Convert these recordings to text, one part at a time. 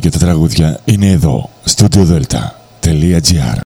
και τα τραγούδια είναι εδώ, studiodelta.gr Καλή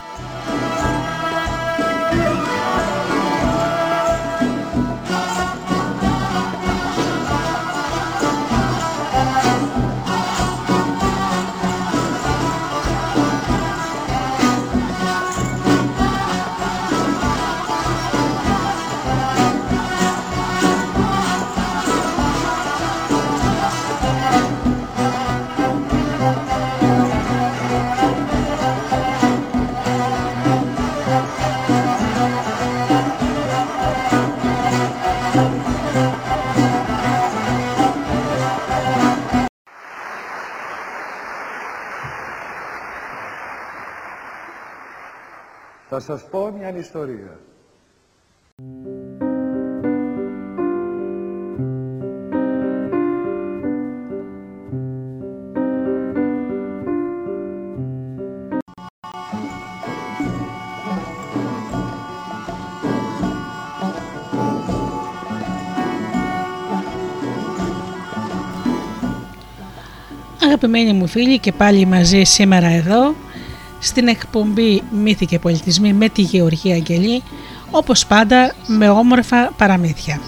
Σας πω μια ιστορία. Αγαπημένοι μου φίλοι και πάλι μαζί σήμερα εδώ στην εκπομπή «Μύθοι και πολιτισμοί» με τη Γεωργία Αγγελή, όπως πάντα με όμορφα παραμύθια.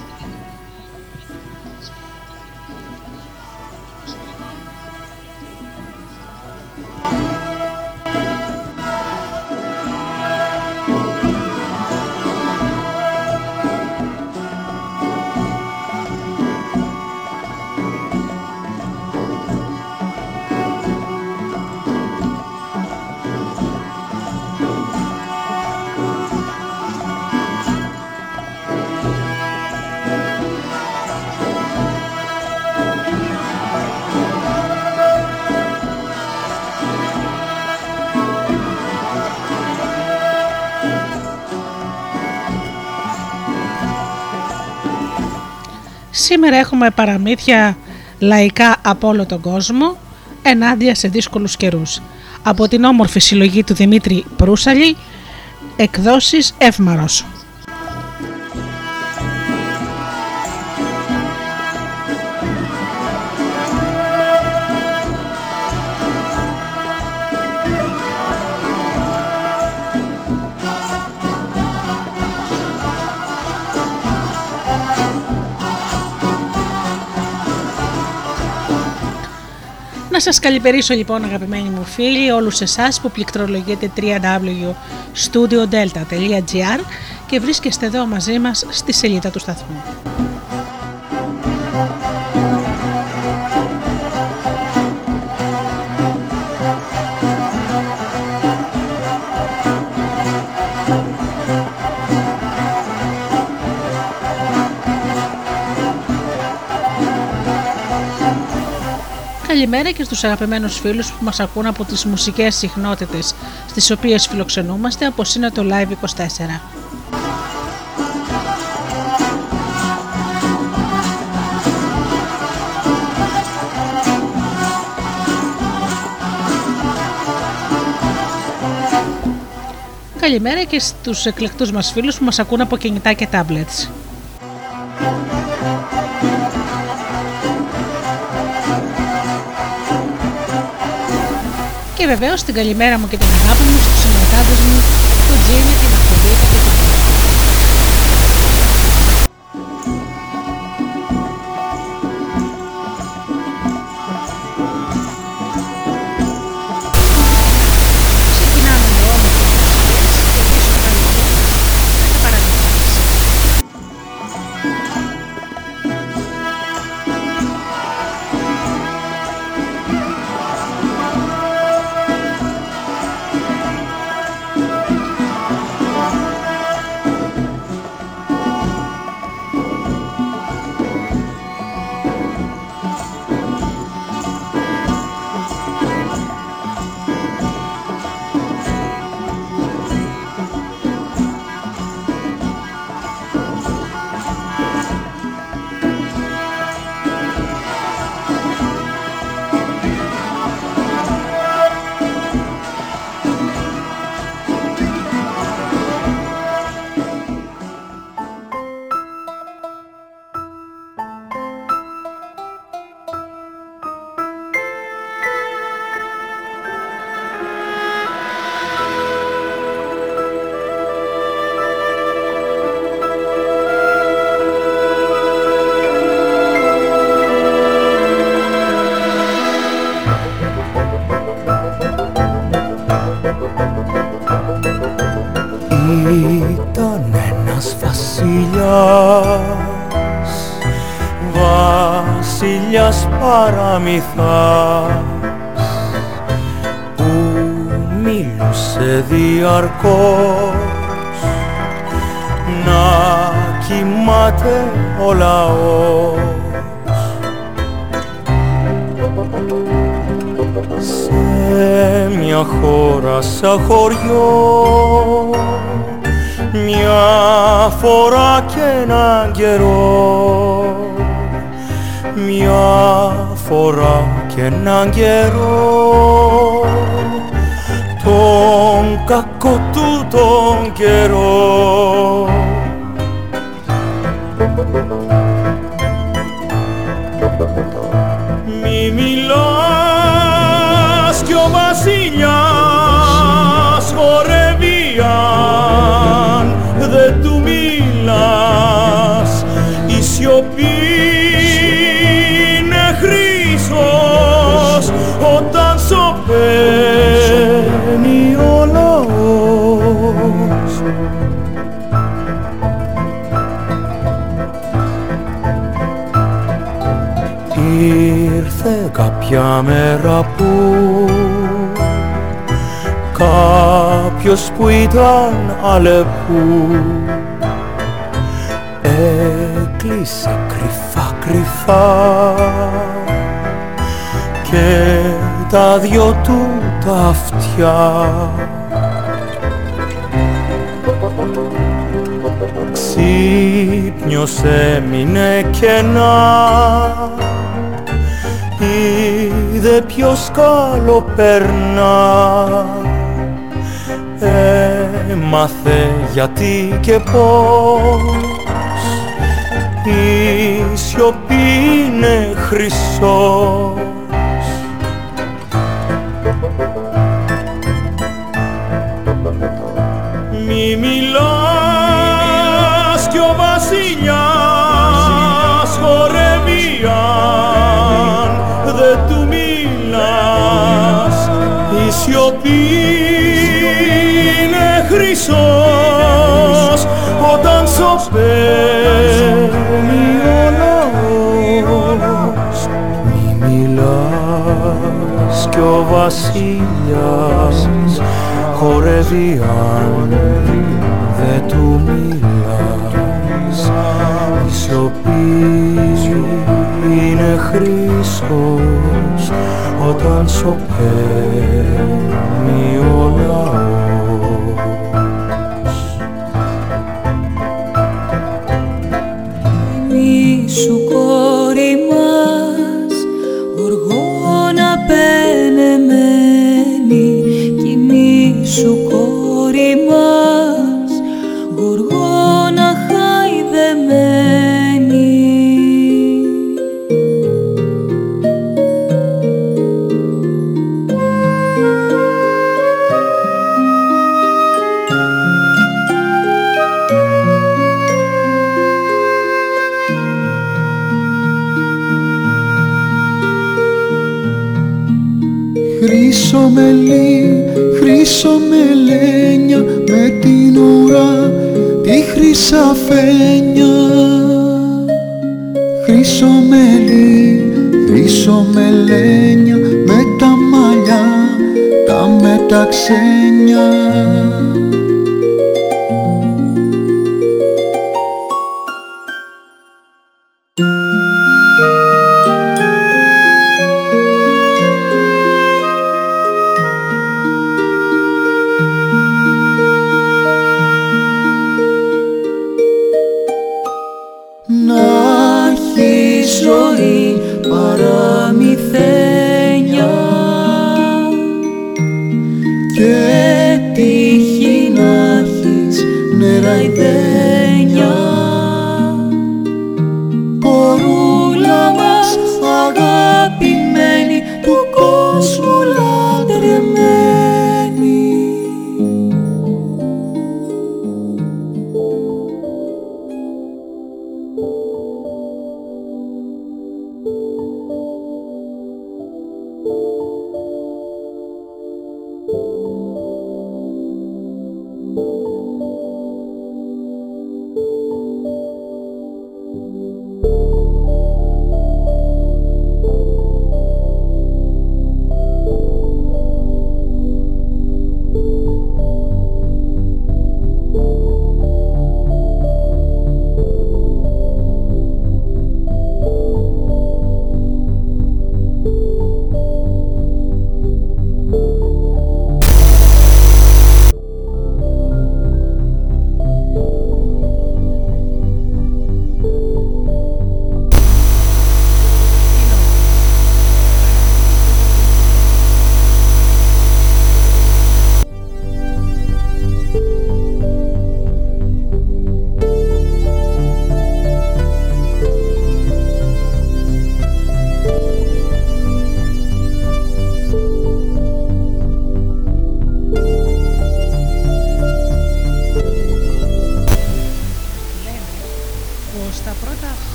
Σήμερα έχουμε παραμύθια λαϊκά από όλο τον κόσμο ενάντια σε δύσκολους καιρούς. Από την όμορφη συλλογή του Δημήτρη Προύσαλη, εκδόσεις Εύμαρος. Σας καλυπερίσω λοιπόν αγαπημένοι μου φίλοι, όλους εσάς που πληκτρολογείτε www.studiodelta.gr και βρίσκεστε εδώ μαζί μας στη σελίδα του σταθμού. Καλημέρα και στους αγαπημένους φίλους που μας ακούν από τις μουσικές συχνότητες στις οποίες φιλοξενούμαστε όπως είναι το Live 24. καλημέρα και στους εκλεκτούς μας φίλους που μας ακούν από κινητά και tablets. Και βεβαίως την καλημέρα μου και την αγάπη μου στους συνεργάτες μου, τον Τζίμι, έναν καιρό. Μια φορά και έναν καιρό. Τον κακό του τον καιρό κάποια μέρα που κάποιος που ήταν αλεπού έκλεισε κρυφά κρυφά και τα δυο του τα αυτιά. Ξύπνιος έμεινε κενά είδε ποιος καλό περνά. Έμαθε γιατί και πώς η σιωπή είναι χρυσός. Μη μιλάς χρυσός όταν σωπαίνει ο λαός Μη μιλάς κι ο βασιλιάς χορεύει αν δεν του μιλάς. Η σιωπή είναι χρήσος όταν σωπαίνει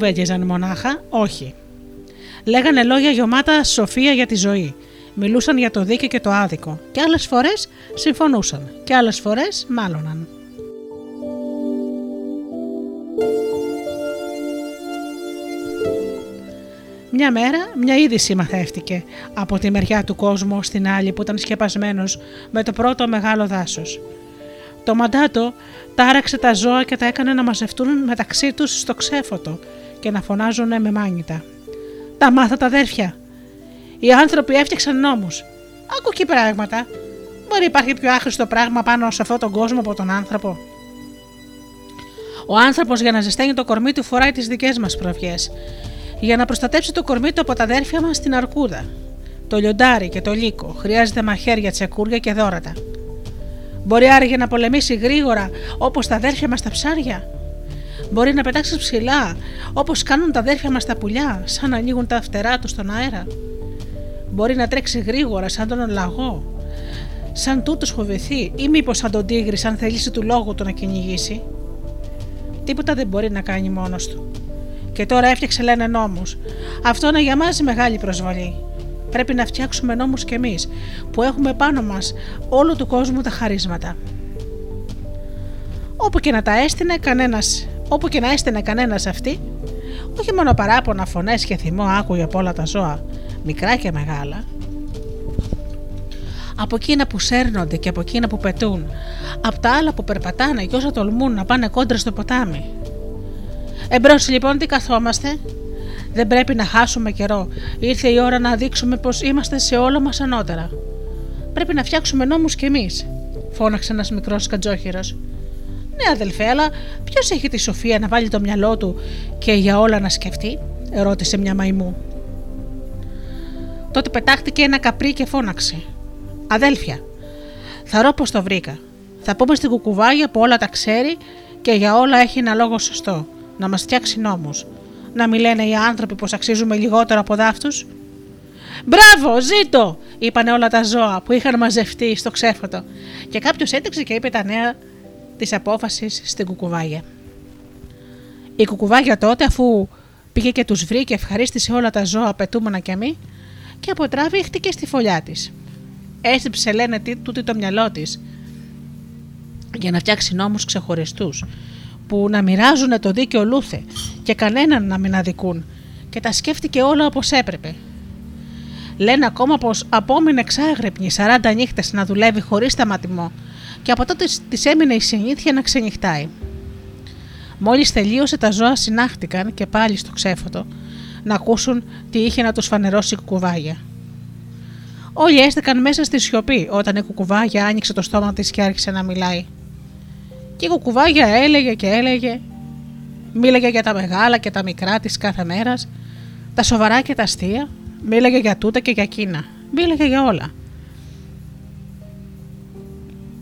κουβέντιαζαν μονάχα, όχι. Λέγανε λόγια γιωμάτα σοφία για τη ζωή. Μιλούσαν για το δίκαιο και το άδικο. Και άλλες φορές συμφωνούσαν. Και άλλες φορές μάλωναν. Μια μέρα μια είδηση μαθεύτηκε από τη μεριά του κόσμου στην άλλη που ήταν σκεπασμένος με το πρώτο μεγάλο δάσος. Το μαντάτο τάραξε τα ζώα και τα έκανε να μαζευτούν μεταξύ τους στο ξέφωτο και να φωνάζουν με μάνιτα. Τα μάθα τα αδέρφια. Οι άνθρωποι έφτιαξαν νόμους. Άκου εκεί πράγματα. Μπορεί υπάρχει πιο άχρηστο πράγμα πάνω σε αυτόν τον κόσμο από τον άνθρωπο. Ο άνθρωπος για να ζεσταίνει το κορμί του φοράει τις δικές μας προβιέ. Για να προστατέψει το κορμί του από τα αδέρφια μας στην αρκούδα. Το λιοντάρι και το λύκο χρειάζεται μαχαίρια, τσεκούρια και δόρατα. Μπορεί άραγε να πολεμήσει γρήγορα όπως τα αδέρφια μας τα ψάρια. Μπορεί να πετάξεις ψηλά όπως κάνουν τα αδέρφια μας τα πουλιά, σαν να ανοίγουν τα φτερά τους στον αέρα. Μπορεί να τρέξει γρήγορα σαν τον λαγό, σαν τούτος φοβηθεί, ή μήπως σαν τον τίγρη, σαν θελήσει του λόγου του να κυνηγήσει. Τίποτα δεν μπορεί να κάνει μόνος του. Και τώρα έφτιαξε λένε νόμους. Αυτό είναι για μας μεγάλη προσβολή. Πρέπει να φτιάξουμε νόμους κι εμείς, που έχουμε πάνω μας όλου του κόσμου τα χαρίσματα. Όπου και να τα έστεινε κανένας, όπου και να έστεινε κανένας αυτή, όχι μόνο παράπονα, φωνές και θυμό άκουγε από όλα τα ζώα, μικρά και μεγάλα, από εκείνα που σέρνονται και από εκείνα που πετούν, από τα άλλα που περπατάνε και όσα τολμούν να πάνε κόντρα στο ποτάμι. Εμπρός λοιπόν τι καθόμαστε, δεν πρέπει να χάσουμε καιρό. Ήρθε η ώρα να δείξουμε πως είμαστε σε όλα μας ανώτερα. Πρέπει να φτιάξουμε νόμους κι εμείς, φώναξε ένας μικρός κατζόχυρος. Ναι, αδελφέ, αλλά ποιος έχει τη σοφία να βάλει το μυαλό του και για όλα να σκεφτεί, ρώτησε μια μαϊμού. Τότε πετάχτηκε ένα καπρί και φώναξε. Αδέλφια, θα ρω πω το βρήκα. Θα πούμε στην κουκουβάγια που όλα τα ξέρει και για όλα έχει ένα λόγο σωστό, να μας φτιάξει νόμους να μην λένε οι άνθρωποι πως αξίζουμε λιγότερο από δάφτους. Μπράβο, ζήτω! είπαν όλα τα ζώα που είχαν μαζευτεί στο ξέφωτο, και κάποιος έτρεξε και είπε τα νέα της απόφασης στην κουκουβάγια. Η κουκουβάγια τότε, αφού πήγε και τους βρήκε, ευχαρίστησε όλα τα ζώα πετούμενα και μη, και από τράβηχτηκε στη φωλιά της. Έστυψε, λένε, τούτη το μυαλό της, για να φτιάξει νόμους ξεχωριστούς, που να μοιράζουν το δίκαιο λούθε και κανέναν να μην αδικούν και τα σκέφτηκε όλα όπως έπρεπε. Λένε ακόμα πως απόμεινε εξάγρυπνη 40 νύχτες να δουλεύει χωρίς σταματημό και από τότε της έμεινε η συνήθεια να ξενυχτάει. Μόλις τελείωσε τα ζώα συνάχτηκαν και πάλι στο ξέφωτο να ακούσουν τι είχε να τους φανερώσει η κουκουβάγια. Όλοι έστεκαν μέσα στη σιωπή όταν η κουκουβάγια άνοιξε το στόμα της και άρχισε να μιλάει. Και η κουκουβάγια έλεγε και έλεγε. Μίλαγε για τα μεγάλα και τα μικρά της κάθε μέρας, τα σοβαρά και τα αστεία, μίλαγε για τούτα και για εκείνα, μίλαγε για όλα.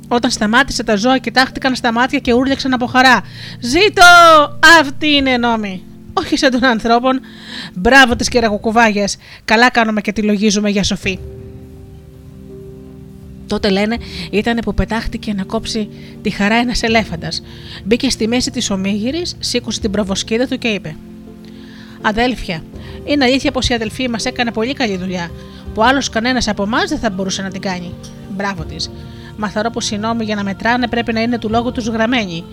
Όταν σταμάτησε τα ζώα κοιτάχτηκαν στα μάτια και ούρλιαξαν από χαρά. «Ζήτω! Αυτή είναι νόμη!» Όχι σαν των ανθρώπων. Μπράβο τις κερακοκουβάγιες. Καλά κάνουμε και τη λογίζουμε για σοφή. Τότε λένε ήταν που πετάχτηκε να κόψει τη χαρά ένας ελέφαντας. Μπήκε στη μέση της ομίγυρης, σήκωσε την προβοσκίδα του και είπε: Αδέλφια, είναι αλήθεια πως η αδελφή μας έκανε πολύ καλή δουλειά, που άλλος κανένας από εμάς δεν θα μπορούσε να την κάνει. Μπράβο της. Μαθαρό που οι νόμοι για να μετράνε πρέπει να είναι του λόγου τους γραμμένοι.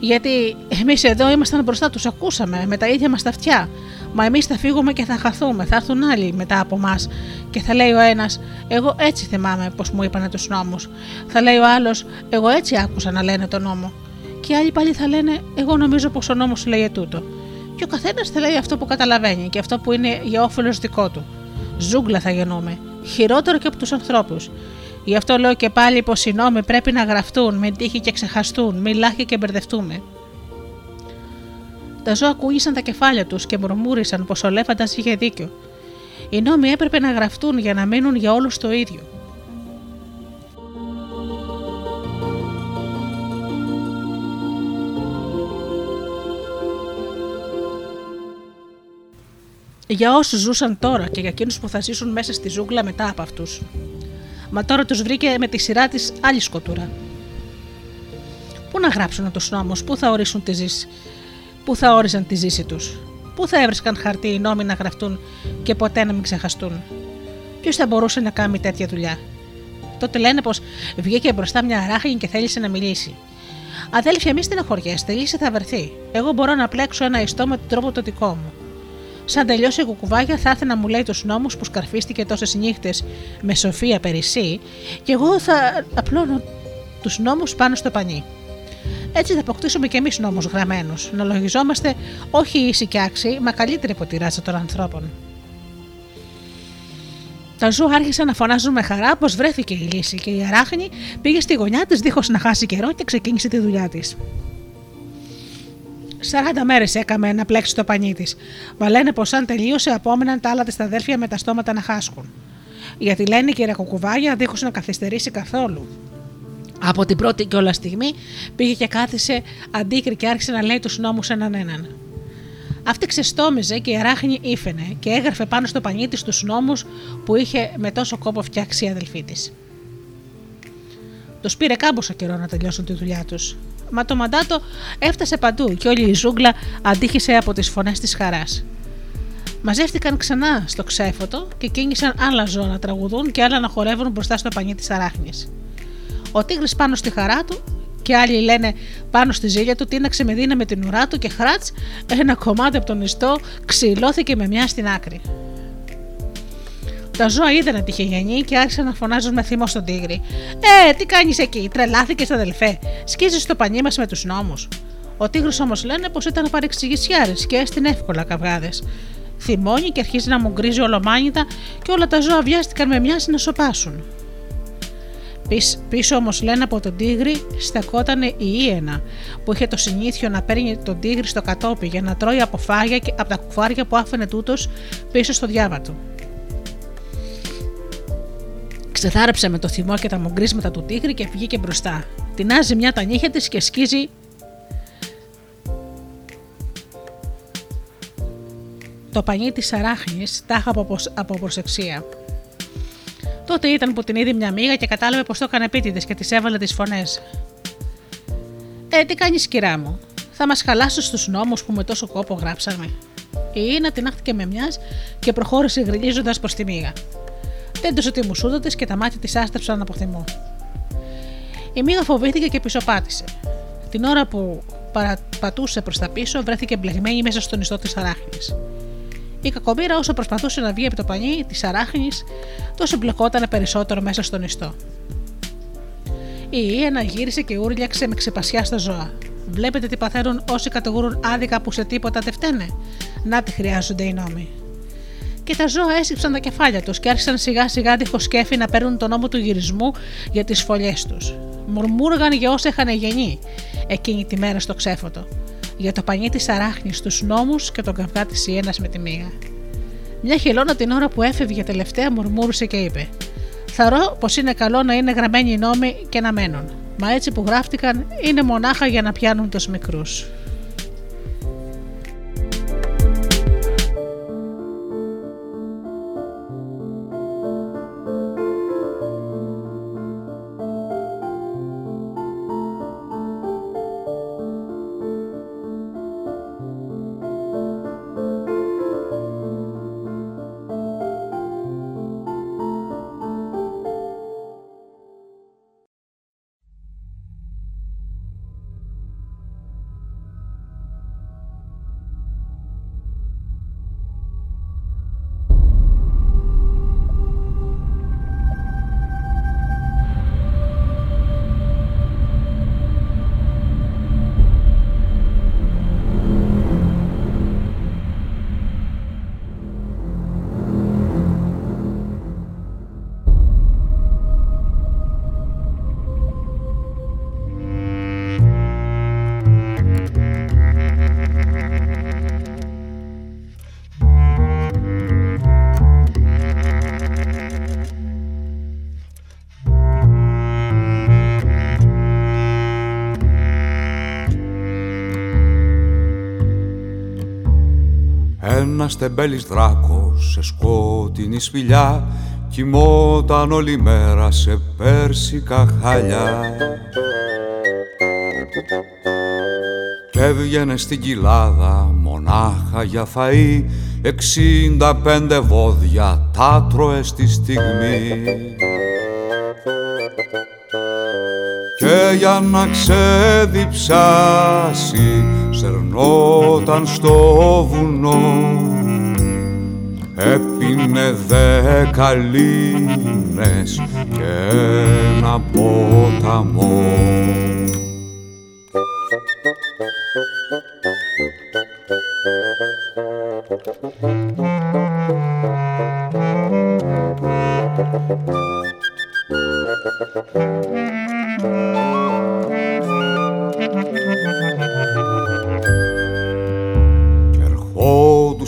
Γιατί εμείς εδώ ήμασταν μπροστά τους, ακούσαμε με τα ίδια μας τα αυτιά. Μα εμείς θα φύγουμε και θα χαθούμε. Θα έρθουν άλλοι μετά από εμά. Και θα λέει ο ένας, Εγώ έτσι θυμάμαι πώ μου είπανε τους νόμους. Θα λέει ο άλλος, Εγώ έτσι άκουσα να λένε τον νόμο. Και άλλοι πάλι θα λένε, Εγώ νομίζω πως ο νόμος λέει τούτο. Και ο καθένας θα λέει αυτό που καταλαβαίνει και αυτό που είναι για όφελος δικό του. Ζούγκλα θα γεννούμε. Χειρότερο και από τους ανθρώπους. Γι' αυτό λέω και πάλι πως οι νόμοι πρέπει να γραφτούν, με τύχη και ξεχαστούν, μη λάχη και μπερδευτούμε. Τα ζώα ακούγησαν τα κεφάλια τους και μουρμούρισαν πως ο Λέφαντας είχε δίκιο. Οι νόμοι έπρεπε να γραφτούν για να μείνουν για όλους το ίδιο. Για όσους ζούσαν τώρα και για εκείνους που θα ζήσουν μέσα στη ζούγκλα μετά από αυτούς. Μα τώρα τους βρήκε με τη σειρά της άλλη σκοτούρα. Πού να γράψουν τους νόμους, πού θα ορίσουν τη ζήση, πού θα όριζαν τη ζήση τους, πού θα έβρισκαν χαρτί οι νόμοι να γραφτούν και ποτέ να μην ξεχαστούν. Ποιος θα μπορούσε να κάνει τέτοια δουλειά; Τότε λένε πως βγήκε μπροστά μια αράχνη και θέλησε να μιλήσει. Αδέλφια, μη στεναχωριέστε, λύση θα βρεθεί. Εγώ μπορώ να πλέξω ένα ιστό με τον τρόπο το δικό μου. Σαν τελειώσει η κουκουβάγια, θα ήθελα να μου λέει τους νόμους που σκαρφίστηκε τόσες νύχτες με σοφία περισσή, και εγώ θα απλώνω τους νόμους πάνω στο πανί. Έτσι θα αποκτήσουμε κι εμείς νόμους γραμμένους, να λογιζόμαστε όχι ίσοι και άξιοι, μα καλύτερη από τη ράτσα των ανθρώπων. Τα ζώα άρχισαν να φωνάζουν με χαρά πως βρέθηκε η λύση και η αράχνη πήγε στη γωνιά της δίχως να χάσει καιρό και ξεκίνησε τη δουλειά της. 40 μέρες έκαμε να πλέξει το πανί της. Μα λένε πως αν τελείωσε, απόμεναν τα άλλα τη αδέρφια με τα στόματα να χάσκουν. Γιατί λένε η κυρία Κουκουβάγια δίχως να καθυστερήσει καθόλου. Από την πρώτη και όλα στιγμή πήγε και κάθισε αντίκρι και άρχισε να λέει τους νόμους έναν έναν. Αυτή ξεστόμιζε και η αράχνη ήφαινε και έγραφε πάνω στο πανί της τους νόμους που είχε με τόσο κόπο φτιάξει η αδελφή της. Τους πήρε κάμποσο καιρό να τελειώσουν τη δουλειά τους. Μα το μαντάτο έφτασε παντού και όλη η ζούγκλα αντίχησε από τις φωνές της χαράς. Μαζεύτηκαν ξανά στο ξέφωτο και κίνησαν άλλα ζώα να τραγουδούν και άλλα να χορεύουν μπροστά στο πανί της αράχνης. Ο τίγρης πάνω στη χαρά του και άλλοι λένε πάνω στη ζήλια του τίναξε με δύναμη την ουρά του και χράτς ένα κομμάτι από τον ιστό ξυλώθηκε με μια στην άκρη. Τα ζώα είδαν ότι είχε γεννή και άρχισαν να φωνάζουν με θυμό στον τίγρη. Ε, τι κάνεις εκεί, τρελάθηκε αδελφέ, σκίζει το πανί μας με τους νόμους. Ο τίγρη όμως λένε πως ήταν παρεξηγησιάρης και έστεινε εύκολα καυγάδες. Θυμώνει και αρχίζει να μου γκρίζει ολομάνιτα και όλα τα ζώα βιάστηκαν με μοιάση να σοπάσουν. Πίσω όμως λένε από τον τίγρη στεκόταν η Ήενα, που είχε το συνήθιο να παίρνει τον τίγρη στο κατόπι για να τρώει από, φάγια, από τα κουφάρια που άφηνε τούτος πίσω στο διάβα του. Ξεθάρεψε με το θυμό και τα μογκρίσματα του τίγρη και βγήκε μπροστά. Τεινάζει μια τα νύχια της και σκίζει το πανί της αράχνης τάχα από, από προσεξία. Τότε ήταν που την είδε μια μίγα και κατάλαβε πως το έκανε επίτηδες και της έβαλε τις φωνές. Ε, τι κάνεις, κυρά μου, θα μας χαλάσει του νόμους που με τόσο κόπο γράψαμε. Η Ίνα την άχτηκε με μιας και προχώρησε γριλίζοντα προς τη μίγα. Τέντωσε τη μουσούδα τη και τα μάτια της άστρεψαν από θυμό. Η μίγα φοβήθηκε και πισωπάτησε. Την ώρα που παραπατούσε προς τα πίσω, βρέθηκε μπλεγμένη μέσα στον ιστό της αράχνης. Η κακομήρα, όσο προσπαθούσε να βγει από το πανί της αράχνης, τόσο μπλεκόταν περισσότερο μέσα στον ιστό. Η Ιένα γύρισε και ούρλιαξε με ξεπασιά στα ζώα. Βλέπετε τι παθαίνουν όσοι κατηγορούν άδικα που σε τίποτα δεν φταίνε. Να τι χρειάζονται οι νόμοι. Και τα ζώα έσυψαν τα κεφάλια τους και άρχισαν σιγά σιγά δίχω κέφι να παίρνουν τον νόμο του γυρισμού για τις φωλιές τους. Μουρμούργαν για όσα είχαν γεννεί εκείνη τη μέρα στο ξέφωτο. Για το πανί της αράχνης, τους νόμους και τον καυγά της Ιένας με τη μήγα. Μια χελώνα την ώρα που έφευγε τελευταία μουρμούρισε και είπε: Θαρώ πως είναι καλό να είναι γραμμένοι οι νόμοι και να μένουν. Μα έτσι που γράφτηκαν είναι μονάχα για να πιάνουν τους μικρούς. Ένας τεμπέλης δράκος σε σκότεινη σπηλιά κοιμόταν όλη μέρα σε πέρσικα χαλιά. Και έβγαινε στην κοιλάδα μονάχα για φαΐ εξήντα πέντε βόδια τα τρώε στη στιγμή και για να ξεδιψάσει σερνόταν στο βουνό. Έπινε δέκα λίμνες και ένα ποταμό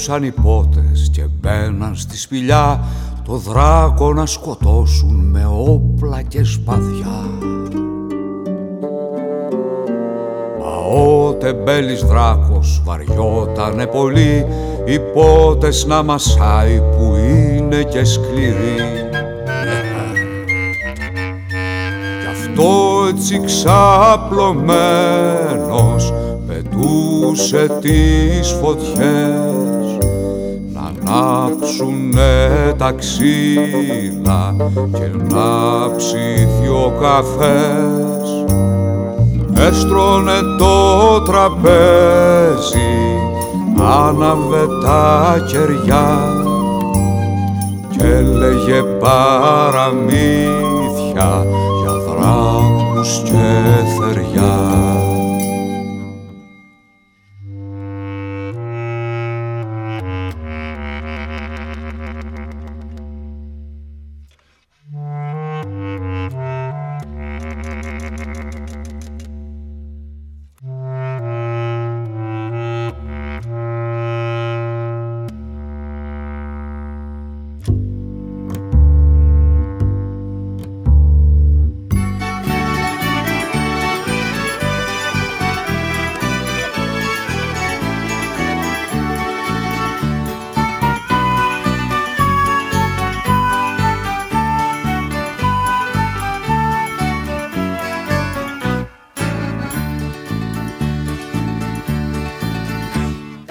ερχόντουσαν οι πότες και μπαίναν στη σπηλιά το δράκο να σκοτώσουν με όπλα και σπαθιά. Μα ο τεμπέλης δράκος βαριότανε πολύ οι πότες να μασάει που είναι και σκληροί. Γι' αυτό έτσι ξαπλωμένος πετούσε τις φωτιές να ανάψουνε τα ξύλα και να ψήθει ο καφές. Έστρωνε το τραπέζι άναβε τα κεριά και έλεγε παραμύθια για δράκους και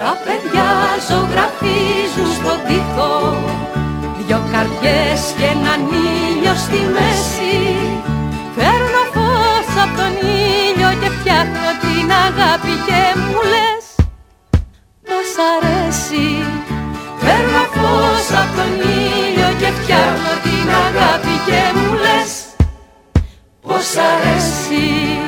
Τα παιδιά ζωγραφίζουν στον τοίχο. Δυο καρδιές και έναν ήλιο στη μέση. Φέρνω φως από τον ήλιο και φτιάχνω την αγάπη και μου λες Μας αρέσει Φέρνω φως από τον ήλιο και φτιάχνω την αγάπη και μου λες Πώς αρέσει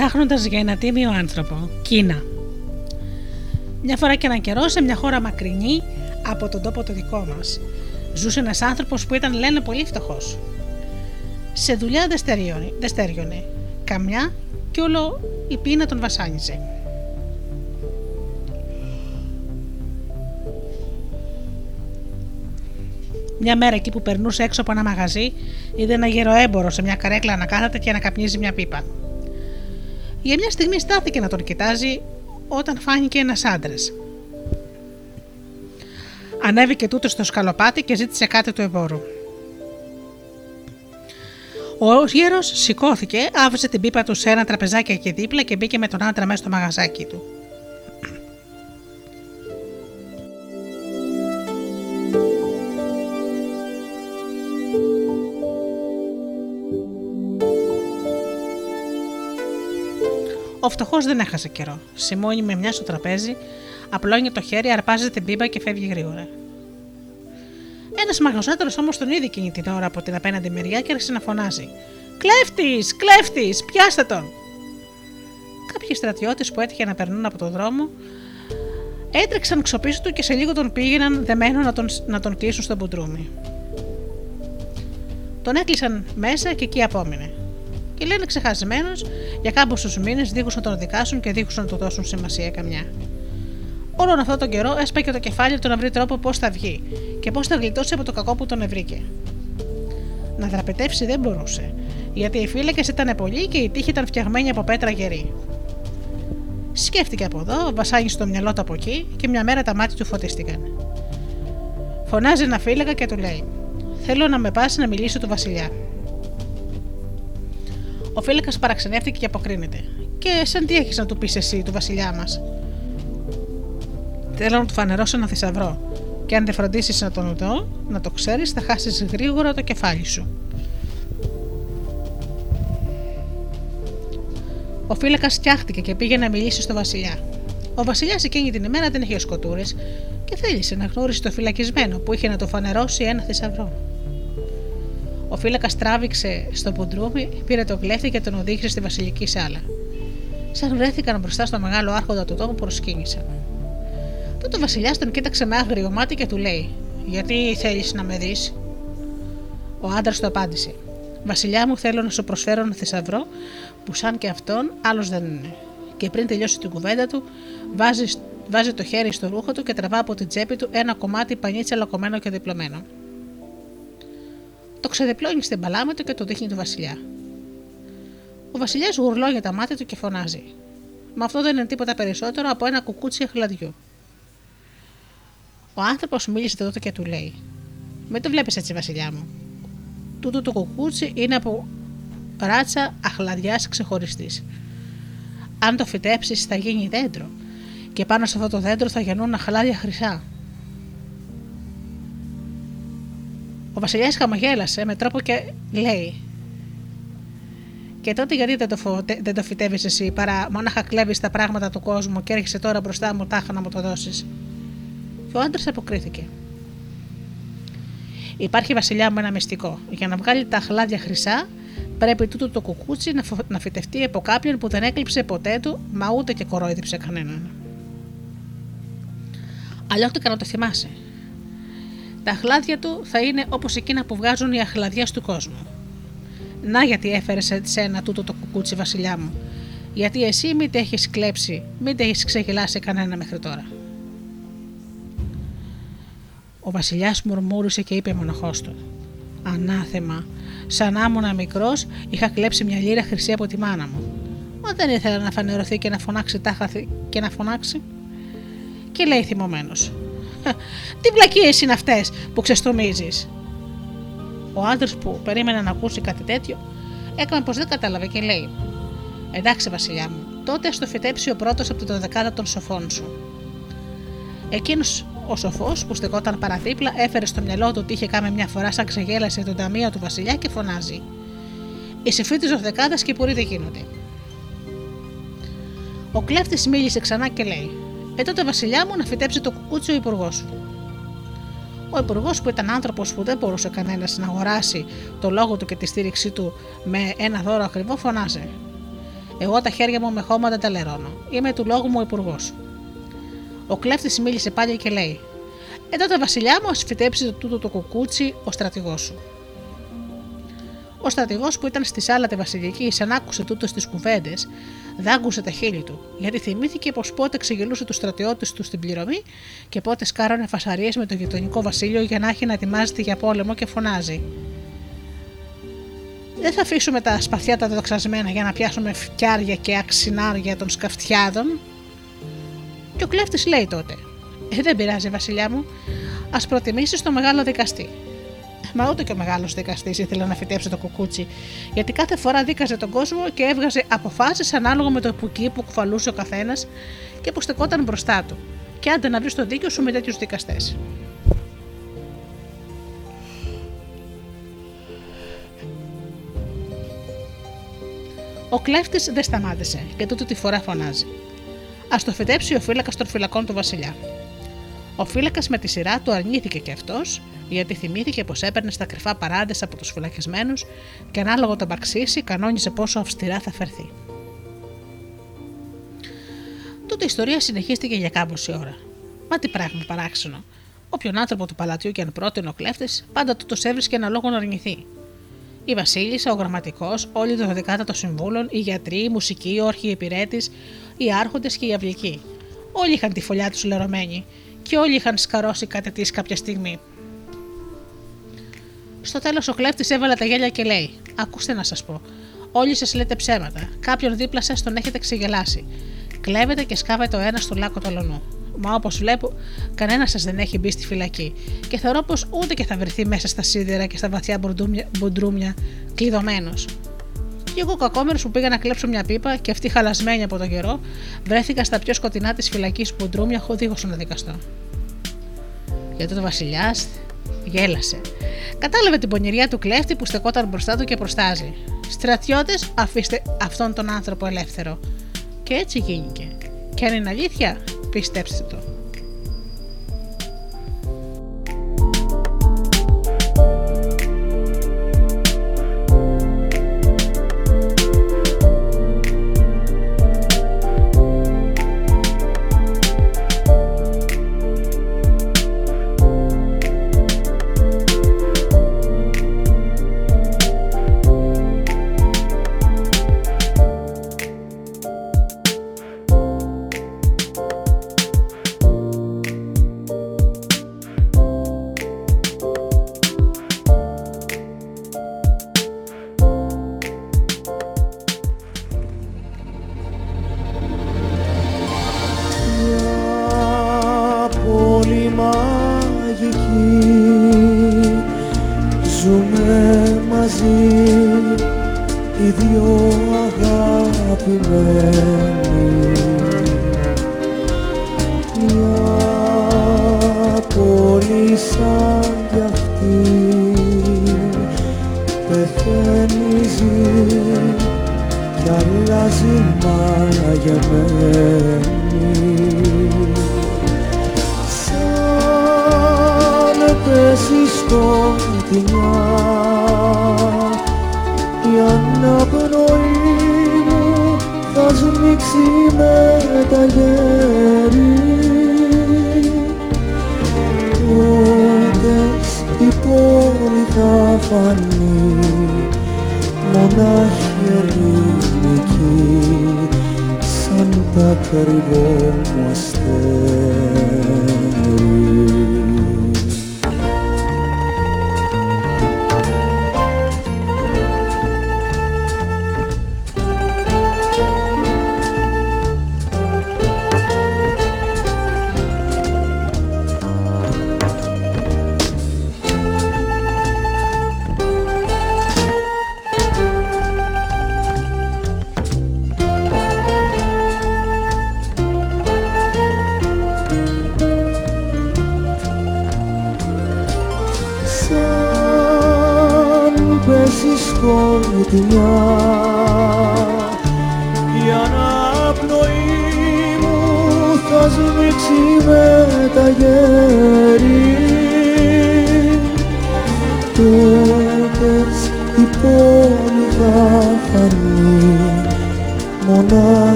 ψάχνοντας για ένα τίμιο άνθρωπο. Κίνα. Μια φορά και έναν καιρό σε μια χώρα μακρινή από τον τόπο το δικό μας, ζούσε ένας άνθρωπος που ήταν, λένε, πολύ φτωχός. Σε δουλειά δεν στέριωνε. Καμιά κι όλο η πείνα τον βασάνιζε. Μια μέρα εκεί που περνούσε έξω από ένα μαγαζί, είδε ένα γεροέμπορο σε μια καρέκλα να κάθεται και να καπνίζει μια πίπα. Για μια στιγμή στάθηκε να τον κοιτάζει όταν φάνηκε ένας άντρας. Ανέβηκε τούτος στο σκαλοπάτι και ζήτησε κάτι του εμπόρου. Ο γέρος σηκώθηκε, άφησε την πίπα του σε ένα τραπεζάκι εκεί δίπλα και μπήκε με τον άντρα μέσα στο μαγαζάκι του. Φτωχό δεν έχασε καιρό. Σημώνει με μια στο τραπέζι, απλώνει το χέρι, αρπάζει την πίμπα και φεύγει γρήγορα. Ένας μαγαζάτορο όμως τον είδε εκείνη την ώρα από την απέναντι μεριά και άρχισε να φωνάζει: Κλέφτης! Κλέφτης! Πιάστε τον! Κάποιοι στρατιώτες που έτυχε να περνούν από τον δρόμο έτρεξαν ξοπίσω του και σε λίγο τον πήγαιναν δεμένο να τον, να τον κλείσουν στο μπουντρούμι. Τον έκλεισαν μέσα και εκεί απόμεινε και λένε ξεχασμένο για κάμποσου μήνες δίχως να τον δικάσουν και δίχως να του δώσουν σημασία καμιά. Όλον αυτόν τον καιρό έσπαγε το κεφάλι του να βρει τρόπο πώς θα βγει και πώς θα γλιτώσει από το κακό που τον ευρήκε. Να δραπετεύσει δεν μπορούσε, γιατί οι φύλακες ήταν πολλοί και η τύχη ήταν φτιαγμένη από πέτρα γερή. Σκέφτηκε από εδώ, βασάνισε το μυαλό του από εκεί και μια μέρα τα μάτια του φωτίστηκαν. Φωνάζει ένα φύλακα και του λέει: Θέλω να με πας να μιλήσω του Βασιλιά. Ο φύλακα παραξενεύτηκε και αποκρίνεται. Και σαν τι έχεις να του πεις εσύ, του βασιλιά μας; Θέλω να του φανερώσω ένα θησαυρό. Και αν δεν φροντίσεις να τον δω, να το ξέρεις, θα χάσεις γρήγορα το κεφάλι σου. Ο φύλακα φτιάχτηκε και πήγε να μιλήσει στο Βασιλιά. Ο Βασιλιάς εκείνη την ημέρα δεν είχε σκοτούρες και θέλησε να γνώρισε το φυλακισμένο που είχε να το φανερώσει ένα θησαυρό. Ο φύλακας τράβηξε στο ποντρούμι, πήρε το κλέφτη και τον οδήγησε στη βασιλική σάλα. Σαν βρέθηκαν μπροστά στο μεγάλο άρχοντα του τόπου, προσκύνησαν. Τότε ο Βασιλιάς τον κοίταξε με άγριο μάτι και του λέει: Γιατί θέλεις να με δεις; Ο άντρας του απάντησε: Βασιλιά μου, θέλω να σου προσφέρω ένα θησαυρό που σαν και αυτόν άλλος δεν είναι. Και πριν τελειώσει την κουβέντα του, βάζει, βάζει το χέρι στο ρούχο του και τραβά από την τσέπη του ένα κομμάτι πανίτσα λακωμένο και διπλωμένο. Το ξεδιπλώνεις στην παλάμα του και το δείχνει του Βασιλιά. Ο Βασιλιάς γουρλώνει τα μάτια του και φωνάζει. Μα αυτό δεν είναι τίποτα περισσότερο από ένα κουκούτσι αχλαδιού. Ο άνθρωπος μίλησε τότε και του λέει: Μην το βλέπεις έτσι, Βασιλιά μου. Τούτο το κουκούτσι είναι από ράτσα αχλαδιάς ξεχωριστής. Αν το φυτέψεις, θα γίνει δέντρο, και πάνω σε αυτό το δέντρο θα γεννούν αχλάδια χρυσά. Ο Βασιλιάς χαμογέλασε με τρόπο και λέει: Και τότε γιατί δεν το, φω... δεν το φυτεύει εσύ, παρά μόναχα κλέβεις τα πράγματα του κόσμου και έρχεσαι τώρα μπροστά μου τάχα να μου το δώσεις. Και ο άντρας αποκρίθηκε. Υπάρχει βασιλιά μου ένα μυστικό. Για να βγάλει τα χλάδια χρυσά, πρέπει τούτο το κουκούτσι να, φο... να φυτευτεί από κάποιον που δεν έκλειψε ποτέ του, μα ούτε και κορόιδεψε κανέναν. Αλλιώτικα να το θυμάσαι. Τα αχλάδια του θα είναι όπως εκείνα που βγάζουν οι αχλαδιές του κόσμου. Να γιατί έφερες σε σένα τούτο το κουκούτσι, Βασιλιά μου. Γιατί εσύ μην τε έχεις κλέψει, μην τε έχεις ξεγελάσει κανένα μέχρι τώρα. Ο Βασιλιάς μουρμούρισε και είπε μοναχός του: Ανάθεμα, σαν άμονα μικρός, είχα κλέψει μια λίρα χρυσή από τη μάνα μου. Μα δεν ήθελα να φανερωθεί και να φωνάξει τάχα και να φωνάξει. Και λέει θυμωμένος: τι βλακίες είναι αυτές που ξεστομίζεις; Ο άντρας που περίμενε να ακούσει κάτι τέτοιο, έκανε πως δεν κατάλαβε και λέει: Εντάξει, Βασιλιά μου, τότε ας το φυτέψει ο πρώτος από το δεκάδα των σοφών σου. Εκείνος ο σοφός που στεκόταν παραδίπλα έφερε στο μυαλό του ότι είχε κάνει μια φορά σαν ξεγέλασε τον ταμείο του Βασιλιά και φωνάζει: Η συμφίτη δεκάδα και πουροί δεν γίνονται. Ο κλέφτης μίλησε ξανά και λέει: ε τότε βασιλιά μου να φυτέψει το κουκούτσι ο υπουργός σου. Ο υπουργός που ήταν άνθρωπος που δεν μπορούσε κανένας να αγοράσει το λόγο του και τη στήριξή του με ένα δώρο ακριβό, φωνάζει. Εγώ τα χέρια μου με χώματα τα λερώνω. Είμαι του λόγου μου υπουργός. Ο κλέφτης μίλησε πάλι και λέει: Ε τότε βασιλιά μου, ας φυτέψει τούτο το κουκούτσι ο στρατηγός σου. Ο στρατηγός που ήταν στη σάλα τη Βασιλική, σαν άκουσε τούτο στις κουβέντες, δάγκουσε τα χείλη του, γιατί θυμήθηκε πως πότε ξεγελούσε τους στρατιώτες του στην πληρωμή και πότε σκάρανε φασαρίες με το γειτονικό βασίλειο για να έχει να ετοιμάζεται για πόλεμο και φωνάζει. Δεν θα αφήσουμε τα σπαθιά τα δοξασμένα για να πιάσουμε φτιάρια και αξινάρια των σκαφτιάδων. Και ο κλέφτης λέει τότε: Ε, δεν πειράζει, Βασιλιά μου, ας προτιμήσεις το μεγάλο δικαστή. Μα ούτε και ο μεγάλος δικαστής ήθελε να φυτέψει το κουκούτσι, γιατί κάθε φορά δίκαζε τον κόσμο και έβγαζε αποφάσεις ανάλογα με το πουκί που κουφαλούσε ο καθένας και που στεκόταν μπροστά του. Και άντε να βρεις το δίκιο σου με τέτοιους δικαστές. Ο κλέφτης δεν σταμάτησε και τούτη τη φορά φωνάζει. Α το φυτέψει ο φύλακας των φυλακών του Βασιλιά. Ο φύλακας με τη σειρά του αρνήθηκε και αυτός γιατί θυμήθηκε πως έπαιρνε στα κρυφά παράντε από τους φυλακισμένους και ανάλογα το μπαξίσι κανόνιζε πόσο αυστηρά θα φερθεί. Τότε η ιστορία συνεχίστηκε για κάμποση ώρα. Μα τι πράγμα παράξενο. Όποιον άνθρωπο του παλατιού και αν πρότεινε ο κλέφτης, πάντα του το έβρισκε ένα λόγο να αρνηθεί. Η Βασίλισσα, ο γραμματικός, όλοι το δεκάτα των συμβούλων, οι γιατροί, οι μουσικοί, ο αρχιεπηρέτης, οι άρχοντες και οι αυλικοί. Όλοι είχαν τη φωλιά τους λερωμένη και όλοι είχαν σκαρώσει κάτι της κάποια στιγμή. Στο τέλος ο κλέφτης έβαλε τα γέλια και λέει: Ακούστε να σας πω. Όλοι σας λέτε ψέματα. Κάποιον δίπλα σας τον έχετε ξεγελάσει. Κλέβετε και σκάβετε ο ένας στο λάκκο του λονού. Μα όπως βλέπω, κανένα σας δεν έχει μπει στη φυλακή και θεωρώ πως ούτε και θα βρεθεί μέσα στα σίδερα και στα βαθιά μπουντρούμια κλειδωμένος. Και εγώ κακόμερος που πήγα να κλέψω μια πίπα και αυτή χαλασμένη από τον καιρό, βρέθηκα στα πιο σκοτεινά της φυλακής που ντρούμια χωδίγω να δικαστώ. Γιατί ο Βασιλιάς γέλασε. Κατάλαβε την πονηριά του κλέφτη που στεκόταν μπροστά του και προστάζει. Στρατιώτες, αφήστε αυτόν τον άνθρωπο ελεύθερο. Και έτσι γίνηκε. Και αν είναι αλήθεια, πιστέψτε το.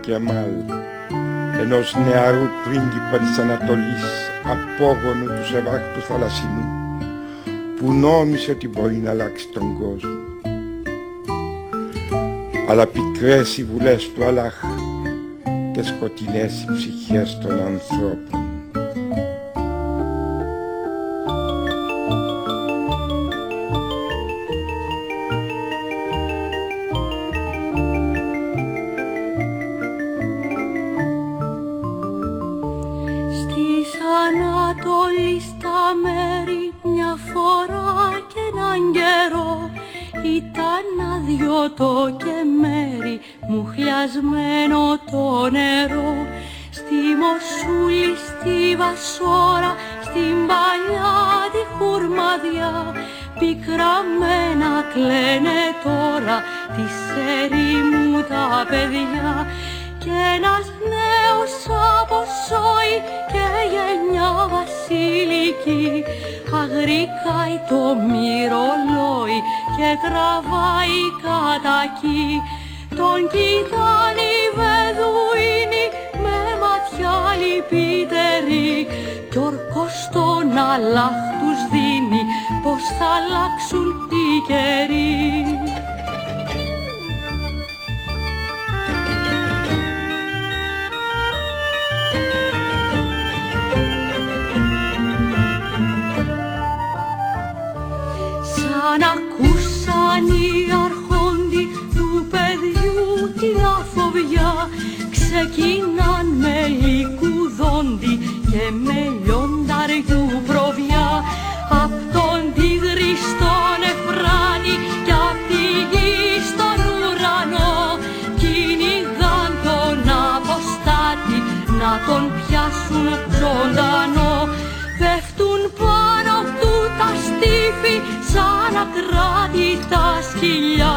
Κεμάλ ενός νεαρού πρίγκιπα της Ανατολής απόγονου του Ζεβάκ του Θαλασσινού που νόμισε ότι μπορεί να αλλάξει τον κόσμο αλλά πικρές οι βουλές του Αλάχ και σκοτεινές οι ψυχές των ανθρώπων μουσική το μυρολόι και γραβάει κατακή τον κοιτάνε βεδούινι με ματιά λυπητερή κι ορκός τον Αλλάχ τους δίνει πως θα αλλάξουν οι καιροί. Ξεκινάν με λικουδόντι και με λιονταριού προβιά απ' τον τίγρη στον Εφράνη κι απ' τη γη στον ουρανό. Κυνηγάν τον αποστάτη να τον πιάσουν ζωντανό. Πέφτουν πάνω του τα στήφη σαν ακράτητα σκυλιά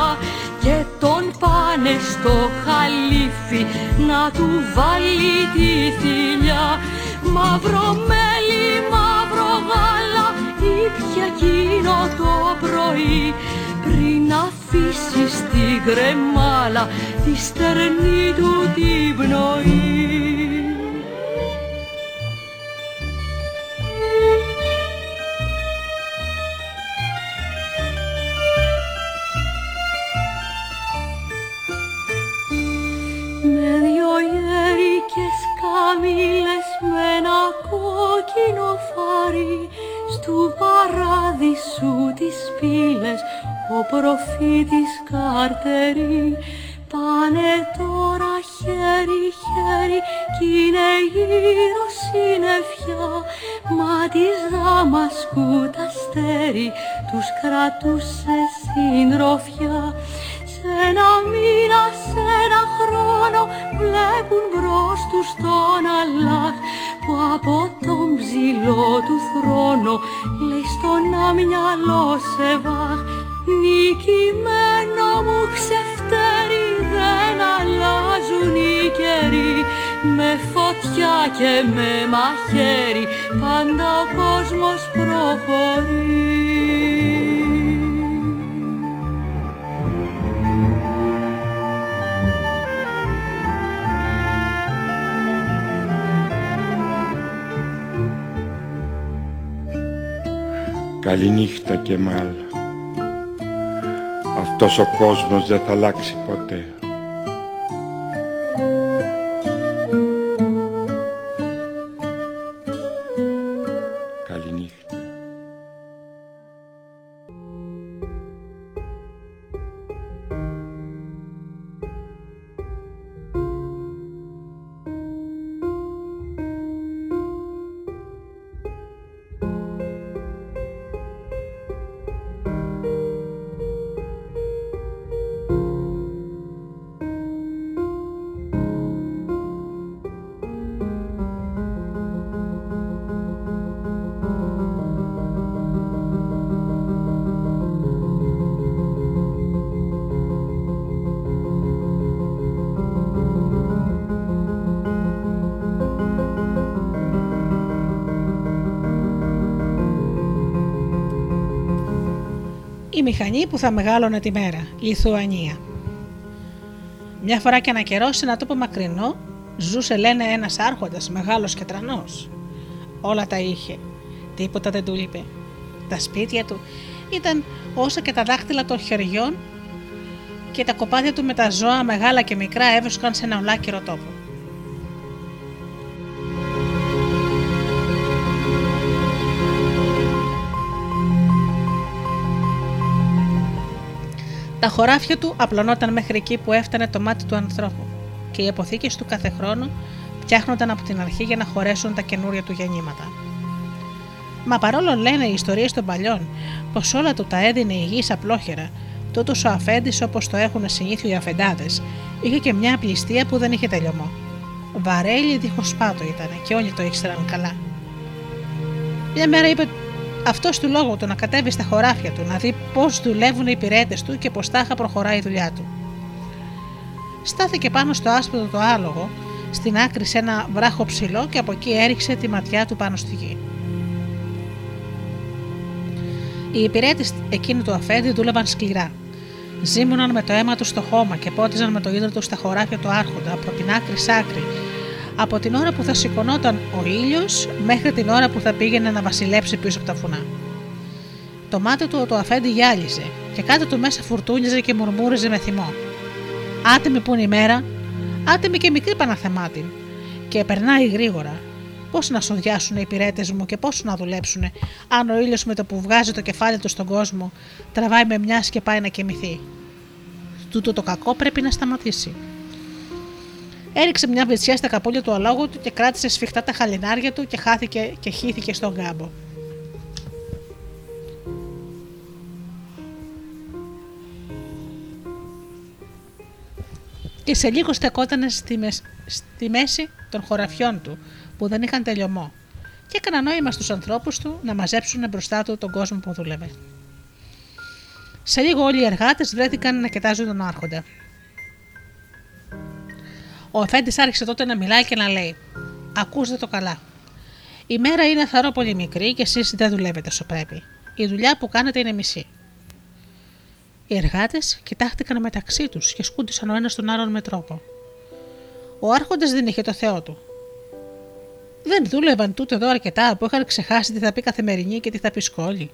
και τον πάνε στο χαλίφι να του βάλει τη θηλιά μαύρο μέλι, μαύρο γάλα ήπια εκείνο το πρωί πριν αφήσεις στην κρεμάλα τη στερνή του την πνοή. Καμήλες με ένα κόκκινο φάρι στου παράδεισου τις πύλες ο προφήτης Καρτερή πάνε τώρα χέρι-χέρι κι είναι γύρω συννεφιά μα της Δαμασκού τα αστέρι τους κρατούσε συντροφιά σε ένα μήνα, σε ένα χρόνο βλέπουν μπρος τους τον Αλλάχ που από τον ψηλό του θρόνο λέει στον αμυαλό σε βάχ. Νικημένο μου ξεφτέρι δεν αλλάζουν οι καιροί με φωτιά και με μαχαίρι πάντα ο κόσμος προχωρεί Καληνύχτα και μάλ. Αυτός ο κόσμος δεν θα αλλάξει ποτέ. Μηχανή που θα μεγάλωνε τη μέρα, Λιθουανία. Μια φορά και ένα καιρό σε ένα τόπο μακρινό ζούσε λένε ένας άρχοντας μεγάλος και τρανός. Όλα τα είχε, τίποτα δεν του είπε. Τα σπίτια του ήταν όσα και τα δάχτυλα των χεριών και τα κοπάδια του με τα ζώα μεγάλα και μικρά έβρισκαν σε ένα ολάκυρο τόπο. Τα χωράφια του απλωνόταν μέχρι εκεί που έφτανε το μάτι του ανθρώπου και οι αποθήκες του κάθε χρόνο φτιάχνονταν από την αρχή για να χωρέσουν τα καινούρια του γεννήματα. Μα παρόλο λένε οι ιστορίες των παλιών πως όλα του τα έδινε η γη απλόχερα, τούτος ο αφέντης όπως το έχουν συνήθιο οι αφεντάδες, είχε και μια απληστία που δεν είχε τελειωμό. Βαρέλι δίχως πάτο ήταν και όλοι το ήξεραν καλά. Μια μέρα είπε αυτός του λόγου του να κατέβει στα χωράφια του, να δει πώς δουλεύουν οι υπηρέτες του και πώς τάχα προχωράει η δουλειά του. Στάθηκε πάνω στο άσπρο το άλογο, στην άκρη σε ένα βράχο ψηλό και από εκεί έριξε τη ματιά του πάνω στη γη. Οι υπηρέτες εκείνου του αφέντη δούλευαν σκληρά. Ζήμωναν με το αίμα τους στο χώμα και πότιζαν με το ίδιο τους στα χωράφια του Άρχοντα από την άκρη σ' άκρη από την ώρα που θα σηκωνόταν ο ήλιος μέχρι την ώρα που θα πήγαινε να βασιλέψει πίσω από τα φουνά. Το μάτι του το αφέντη γυάλιζε και κάτω του μέσα φουρτούνιζε και μουρμούριζε με θυμό. Άτιμη που είναι η μέρα, άτιμη και μικρή Παναθεμάτη, και περνάει γρήγορα. Πώς να σοδιάσουν οι υπηρέτε μου και πώς να δουλέψουν, αν ο ήλιος με το που βγάζει το κεφάλι του στον κόσμο τραβάει με μιας και πάει να κοιμηθεί. Τούτο το κακό πρέπει να σταματήσει. Έριξε μια βυθιά στα καπούλια του αλόγου του και κράτησε σφιχτά τα χαλινάρια του και χάθηκε και χύθηκε στον κάμπο. Και σε λίγο στεκόταν στη, στη μέση των χωραφιών του που δεν είχαν τελειωμό και έκανα νόημα στους ανθρώπους του να μαζέψουν μπροστά του τον κόσμο που δούλευε. Σε λίγο όλοι οι εργάτες βρέθηκαν να κοιτάζουν τον άρχοντα. Ο Εφέντη άρχισε τότε να μιλάει και να λέει: Ακούστε το καλά. Η μέρα είναι θαρό πολύ μικρή και εσείς δεν δουλεύετε όσο πρέπει. Η δουλειά που κάνετε είναι μισή. Οι εργάτες κοιτάχτηκαν μεταξύ τους και σκούντισαν ο ένας τον άλλον με τρόπο. Ο Άρχοντας δεν είχε το Θεό του. Δεν δούλευαν τούτο εδώ αρκετά που είχαν ξεχάσει τι θα πει καθημερινή και τι θα πει σκόλη.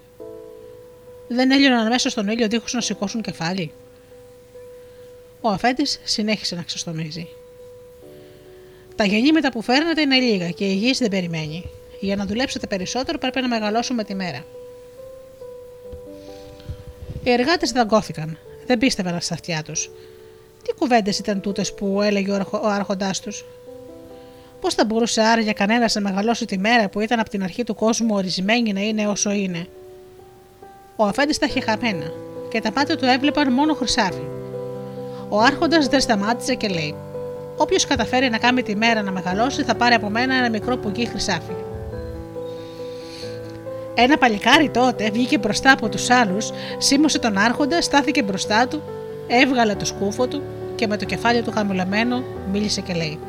Δεν έλειωναν μέσα στον ήλιο δίχως να σηκώσουν κεφάλι. Ο Αφέντης συνέχισε να ξεστομίζει. Τα γεννήματα που φέρνετε είναι λίγα και η γης δεν περιμένει. Για να δουλέψετε περισσότερο πρέπει να μεγαλώσουμε τη μέρα. Οι εργάτες δαγκώθηκαν. Δεν πίστευαν στα αυτιά τους. Τι κουβέντες ήταν τούτες που έλεγε ο άρχοντάς τους; Πώς θα μπορούσε άραγε κανένας να μεγαλώσει τη μέρα που ήταν από την αρχή του κόσμου ορισμένη να είναι όσο είναι; Ο αφέντης τα είχε χαμένα και τα μάτια του έβλεπαν μόνο χρυσάφι. Ο Άρχοντας δεν σταμάτησε και λέει: Όποιος καταφέρει να κάνει τη μέρα να μεγαλώσει θα πάρει από μένα ένα μικρό πουγγί χρυσάφι. Ένα παλικάρι τότε βγήκε μπροστά από τους άλλους, σίμωσε τον Άρχοντα, στάθηκε μπροστά του, έβγαλε το σκούφο του και με το κεφάλι του χαμηλωμένο μίλησε και λέει: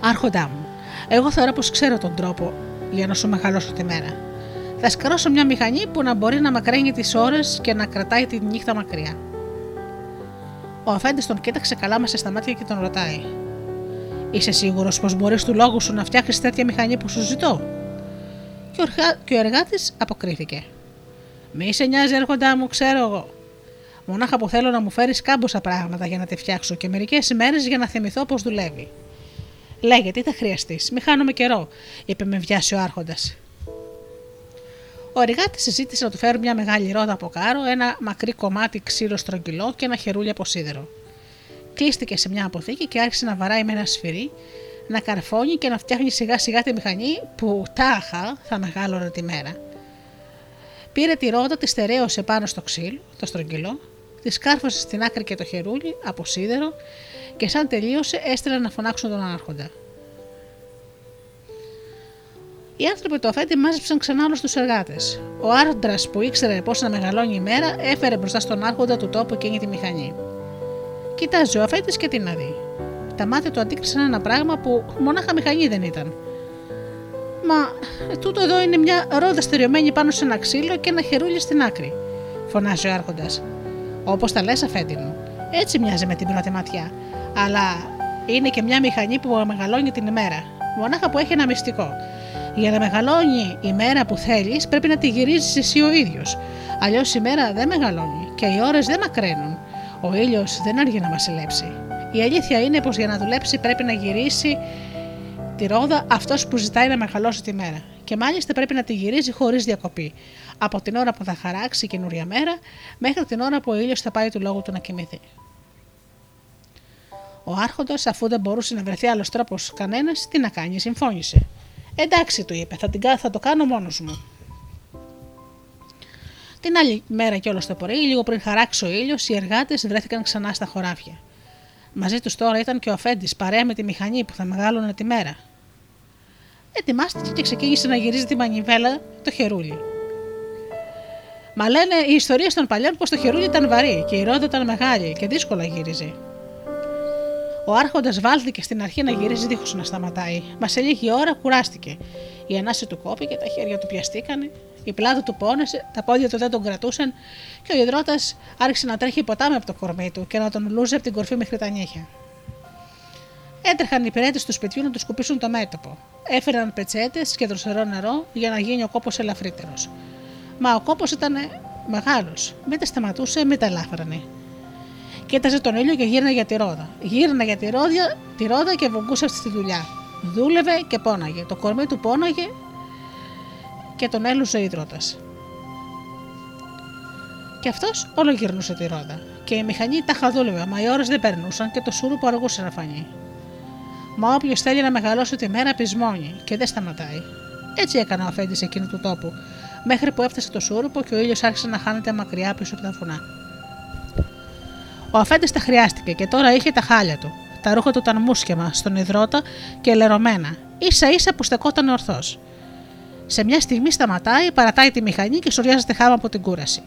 Άρχοντά μου, εγώ θεωρώ πως ξέρω τον τρόπο για να σου μεγαλώσω τη μέρα. Θα σκαρώσω μια μηχανή που να μπορεί να μακραίνει τις ώρες και να κρατάει τη νύχτα μακριά. Ο αφέντης τον κοίταξε καλά μέσα στα μάτια και τον ρωτάει: Είσαι σίγουρος πως μπορείς του λόγου σου να φτιάχνεις τέτοια μηχανή που σου ζητώ; Και ο, και ο εργάτης αποκρίθηκε: Μη σε νοιάζει, έρχοντά μου, ξέρω εγώ. Μονάχα που θέλω να μου φέρεις κάμποσα πράγματα για να τη φτιάξω και μερικές ημέρε για να θυμηθώ πώ δουλεύει. Λέγε, τι θα χρειαστείς, μη χάνουμε καιρό, είπε με βιάση ο Άρχοντας. Ο εργάτη συζήτησε να του φέρουν μια μεγάλη ρόδα από κάρο, ένα μακρύ κομμάτι ξύλο στρογγυλό και ένα χερούλι από σίδερο. Κλείστηκε σε μια αποθήκη και άρχισε να βαράει με ένα σφυρί, να καρφώνει και να φτιάχνει σιγά σιγά τη μηχανή που τάχα θα μεγάλωνε τη μέρα. Πήρε τη ρόδα, τη στερέωσε πάνω στο ξύλο, το στρογγυλό, τη σκάρφωσε στην άκρη και το χερούλι από σίδερο και σαν τελείωσε έστειλε να φωνάξουν τον Άρχοντα. Οι άνθρωποι του αφέντη μάζεψαν ξανά όλους τους εργάτες. Ο άντρα που ήξερε πώς να μεγαλώνει η μέρα έφερε μπροστά στον Άρχοντα του τόπου εκείνη τη μηχανή. Κοιτάζει ο αφέντης και τι να δει. Τα μάτια του αντίκρισαν ένα πράγμα που μονάχα μηχανή δεν ήταν. Μα τούτο εδώ είναι μια ρόδα στεριωμένη πάνω σε ένα ξύλο και ένα χερούλι στην άκρη, φωνάζει ο Άρχοντας. Όπως τα λες, αφέντη μου. Έτσι μοιάζει με την πρώτη ματιά αλλά είναι και μια μηχανή που μεγαλώνει την ημέρα. Μονάχα που έχει ένα μυστικό. Για να μεγαλώνει η μέρα που θέλεις, πρέπει να τη γυρίζεις εσύ ο ίδιος. Αλλιώς η μέρα δεν μεγαλώνει και οι ώρες δεν μακραίνουν. Ο ήλιος δεν αργεί να βασιλέψει. Η αλήθεια είναι πως για να δουλέψει πρέπει να γυρίσει τη ρόδα αυτός που ζητάει να μεγαλώσει τη μέρα. Και μάλιστα πρέπει να τη γυρίζει χωρίς διακοπή. Από την ώρα που θα χαράξει η καινούρια μέρα μέχρι την ώρα που ο ήλιος θα πάει του λόγου του να κοιμηθεί. Ο Άρχοντας, αφού δεν μπορούσε να βρεθεί άλλος τρόπος κανένας, τι να κάνει, συμφώνησε. Εντάξει, του είπε, θα, την, θα το κάνω μόνος μου. Την άλλη μέρα κιόλα το πρωί, λίγο πριν χαράξει ο ήλιος, οι εργάτες βρέθηκαν ξανά στα χωράφια. Μαζί τους τώρα ήταν και ο Αφέντης, παρέα με τη μηχανή που θα μεγάλωνε τη μέρα. Ετοιμάστηκε και ξεκίνησε να γυρίζει τη μανιβέλα το χερούλι. Μα λένε οι ιστορίες των παλιών πως το χερούλι ήταν βαρύ και η ρόδα ήταν μεγάλη και δύσκολα γύριζε. Ο Άρχοντας βάλθηκε στην αρχή να γυρίζει δίχως να σταματάει, μας σε λίγη ώρα κουράστηκε. Η ανάση του κόπηκε, τα χέρια του πιαστήκανε, η πλάτη του πόνεσε, τα πόδια του δεν τον κρατούσαν και ο υδρότας άρχισε να τρέχει ποτάμι από το κορμί του και να τον λούζε από την κορφή μέχρι τα νύχια. Έτρεχαν οι υπηρέτε του σπιτιού να τους σκουπίσουν το μέτωπο. Έφεραν πετσέτες και δροσερό νερό για να γίνει ο κόπος ελαφρύτερος. Μα ο κόπος ήταν μεγάλος. Μην τα σταματούσε, μην τα λάφρανε. Κοίταζε τον ήλιο και γύρνα για τη ρόδα. Γύρνα για τη, ρόδια, τη ρόδα και βογκούσε στη δουλειά. Δούλευε και πόναγε. Το κορμί του πόναγε και τον έλουσε ο υδρότα. Και αυτός όλο γυρνούσε τη ρόδα. Και η μηχανή τα χαδούλευε, μα οι ώρες δεν περνούσαν και το σούρουπο αργούσε να φανεί. Μα όποιος θέλει να μεγαλώσει τη μέρα πεισμώνει και δεν σταματάει. Έτσι έκανε ο αφέντης εκείνου του τόπου, μέχρι που έφτασε το σούρουπο και ο ήλιος άρχισε να χάνεται μακριά πίσω από τα βουνά. Ο αφέντης τα χρειάστηκε και τώρα είχε τα χάλια του. Τα ρούχα του ήταν μουσκεμα στον υδρότα και λερωμένα, ίσα ίσα που στεκόταν ορθώς. Σε μια στιγμή σταματάει, παρατάει τη μηχανή και σουριάζεται χάμα από την κούραση.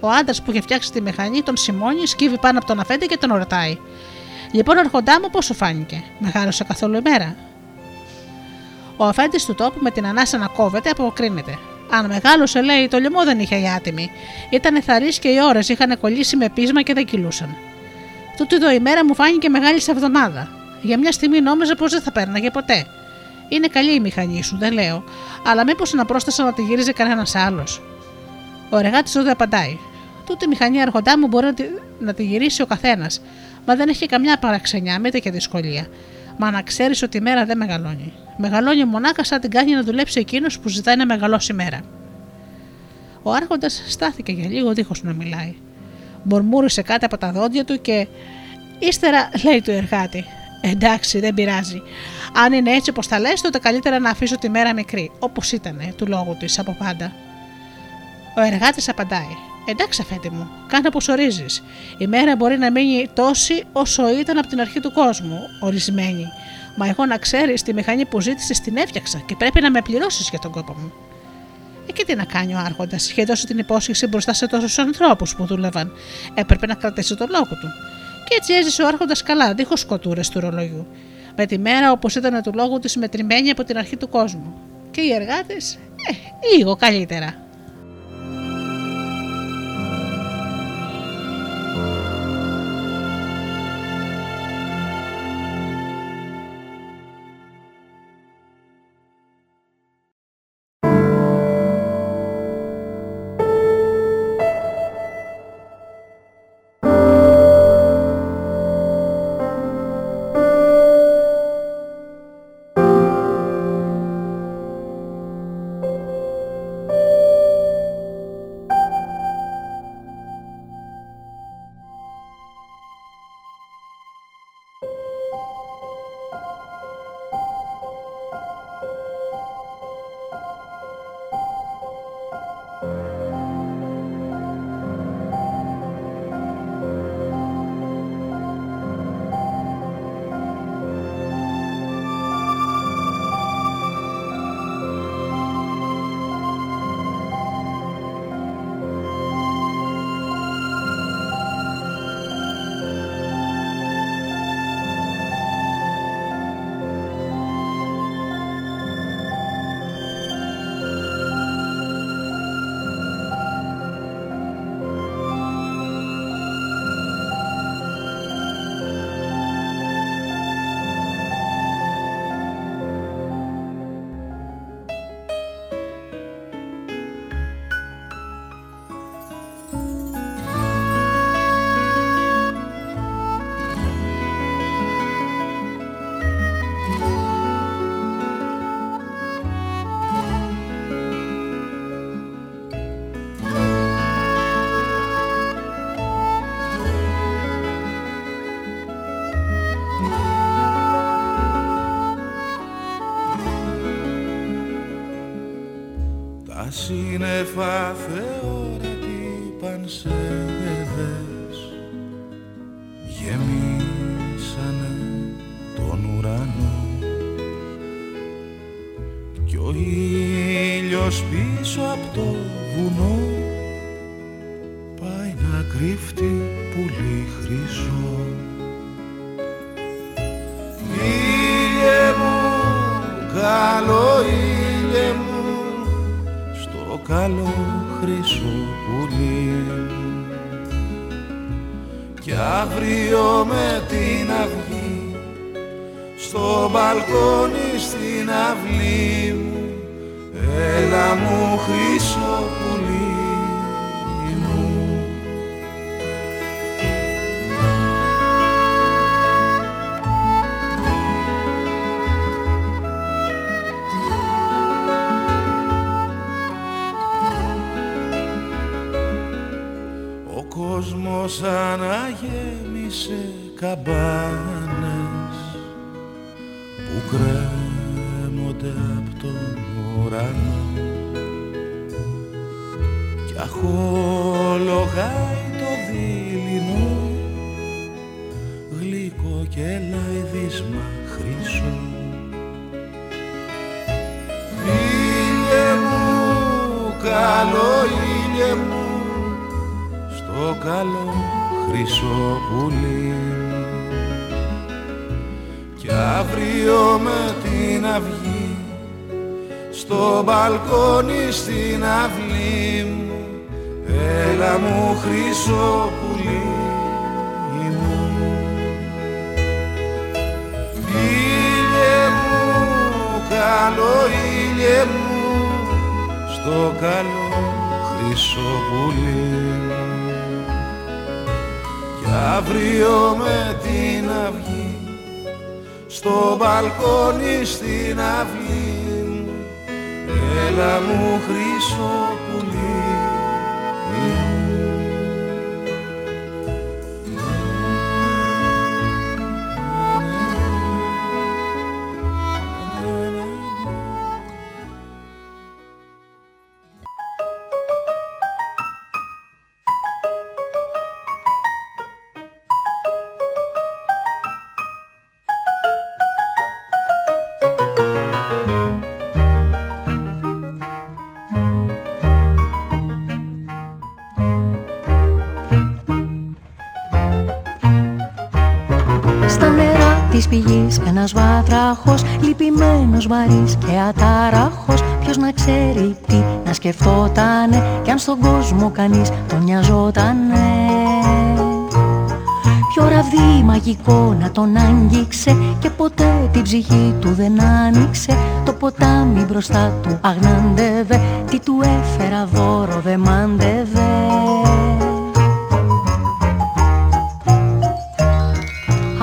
Ο άντρας που είχε φτιάξει τη μηχανή τον σημώνει, σκύβει πάνω από τον αφέντη και τον ρωτάει. Λοιπόν, αρχοντά μου, πώς σου φάνηκε, μεγάλωσε καθόλου ημέρα. Ο αφέντης του τόπου με την ανάσα να κόβεται αποκρίνεται. Αν μεγάλωσε, λέει, το λαιμό δεν είχε η άτιμη. Ήταν θαρής και οι ώρες είχαν κολλήσει με πείσμα και δεν κυλούσαν. Τούτη εδώ η μέρα μου φάνηκε μεγάλη σε εβδομάδα. Για μια στιγμή νόμιζα πως δεν θα πέρναγε ποτέ. Είναι καλή η μηχανή σου, δεν λέω, αλλά μήπως να πρόσθεσα να τη γύριζε κανένας άλλος. Ο εργάτης δεν απαντάει. Τούτη η μηχανή αρχοντά μου μπορεί να τη, να τη γυρίσει ο καθένας, μα δεν έχει καμιά παραξενιά, mitte και δυσκολία. Μα να ξέρεις ότι η μέρα δεν μεγαλώνει. Μεγαλώνει μονάχα σαν την κάνει να δουλέψει εκείνος που ζητάει να μεγαλώσει η μέρα. Ο Άρχοντας στάθηκε για λίγο δίχως να μιλάει. Μπορμούρισε κάτι από τα δόντια του και ύστερα λέει του εργάτη: Εντάξει, δεν πειράζει. Αν είναι έτσι όπως τα λες, τότε καλύτερα να αφήσω τη μέρα μικρή, όπως ήταν του λόγου της από πάντα. Ο εργάτη απαντάει: Εντάξει, αφέντη μου, κάνε όπως ορίζεις. Η μέρα μπορεί να μείνει τόση όσο ήταν από την αρχή του κόσμου, ορισμένη. Μα εγώ να ξέρεις, τη μηχανή που ζήτησες την έφτιαξα και πρέπει να με πληρώσεις για τον κόπο μου. Ε, και τι να κάνει ο Άρχοντας, είχε δώσει την υπόσχεση μπροστά σε τόσους ανθρώπους που δούλευαν. Έπρεπε να κρατήσει τον λόγο του. Και έτσι έζησε ο Άρχοντας καλά, δίχως σκοτούρες του ρολογιού. Με τη μέρα όπως ήταν του λόγου της μετρημένη από την αρχή του κόσμου. Και οι εργάτες, ε, λίγο καλύτερα. Ήλιος πίσω από το βουνό πάει να κρύφτει πουλί χρυσό. Ήλιε μου, καλό ήλιε μου καλό χρυσό πουλί. Κι αύριο με την αυγή στο μπαλκόνι στην αυλή μου έλα μου χρυσό πουλί κόσμος αναγέμισε καμπάνες που κρέμονται από τον ουρανό κι αχολογάει το δίληνο γλυκό και λαϊδίσμα χρυσό. Ήλιε μου, καλό ήλιε μου. Στο καλό χρυσό πουλί. Κι αύριο με την αυγή στο μπαλκόνι στην αυλή μου. Έλα μου χρυσό πουλί μου Ήλιε μου, καλό ήλιε μου στο καλό χρυσό πουλί κι αύριο με την αυγή στο μπαλκόνι στην αυλή μου έλα μου χρυσό ένας βάτραχος Λυπημένος βαρύς και ατάραχος Ποιος να ξέρει τι να σκεφτότανε Κι αν στον κόσμο κανείς τον νοιαζότανε. Ποιο ραβδί μαγικό να τον άγγιξε Και ποτέ την ψυχή του δεν άνοιξε. Το ποτάμι μπροστά του αγνάντευε Τι του έφερα δώρο δεν μάντευε.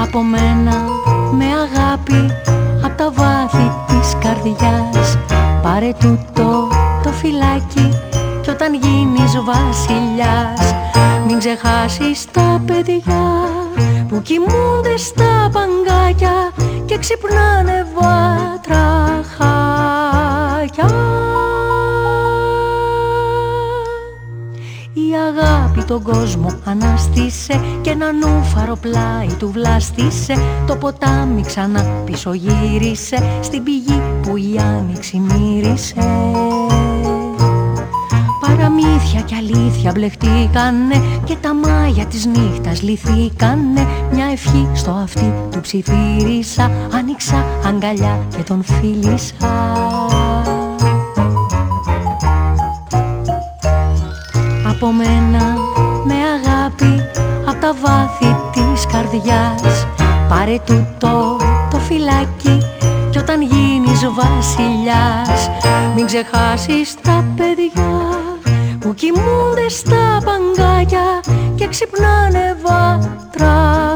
Από μένα με αγάπη από τα βάθη της καρδιάς. Πάρε τούτο το φυλάκι κι όταν γίνεις βασιλιάς. Μην ξεχάσεις τα παιδιά που κοιμούνται στα παγκάκια και ξυπνάνε βατραχάκια αγάπη τον κόσμο αναστήσε και ένα νούφαρο πλάι του βλάστησε. Το ποτάμι ξανά πίσω γύρισε στην πηγή που η άνοιξη μύρισε. Παραμύθια και αλήθεια μπλεχτήκανε και τα μάγια της νύχτας λυθήκανε. Μια ευχή στο αυτί του ψιθύρισα, άνοιξα αγκαλιά και τον φίλησα από μένα με αγάπη από τα βάθη της καρδιάς. Πάρε τούτο το φυλάκι κι όταν γίνεις βασιλιάς. Μην ξεχάσεις τα παιδιά που κοιμούνται στα παγκάκια και ξυπνάνε βατραχάκια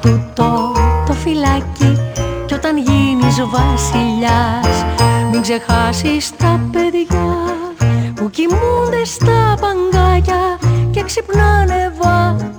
τούτο το φυλάκι κι όταν γίνεις βασιλιάς μην ξεχάσεις τα παιδιά που κοιμούνται στα παγκάκια και ξυπνάνε βατραχάκια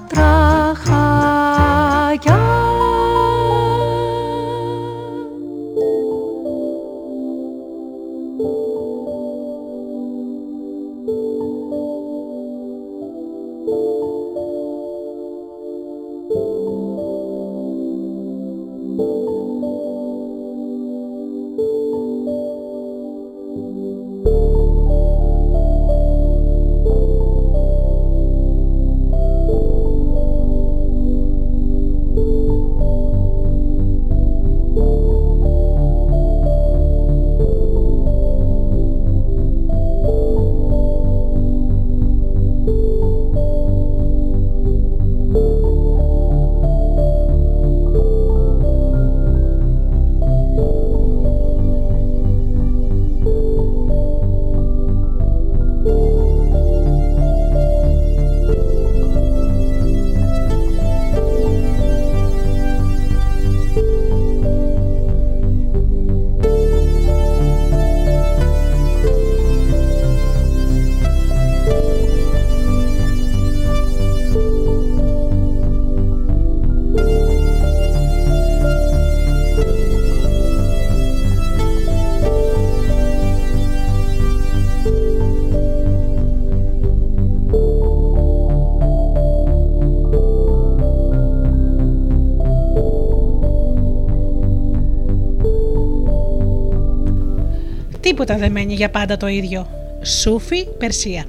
Τίποτα δεν μένει για πάντα το ίδιο. Σούφι, Περσία.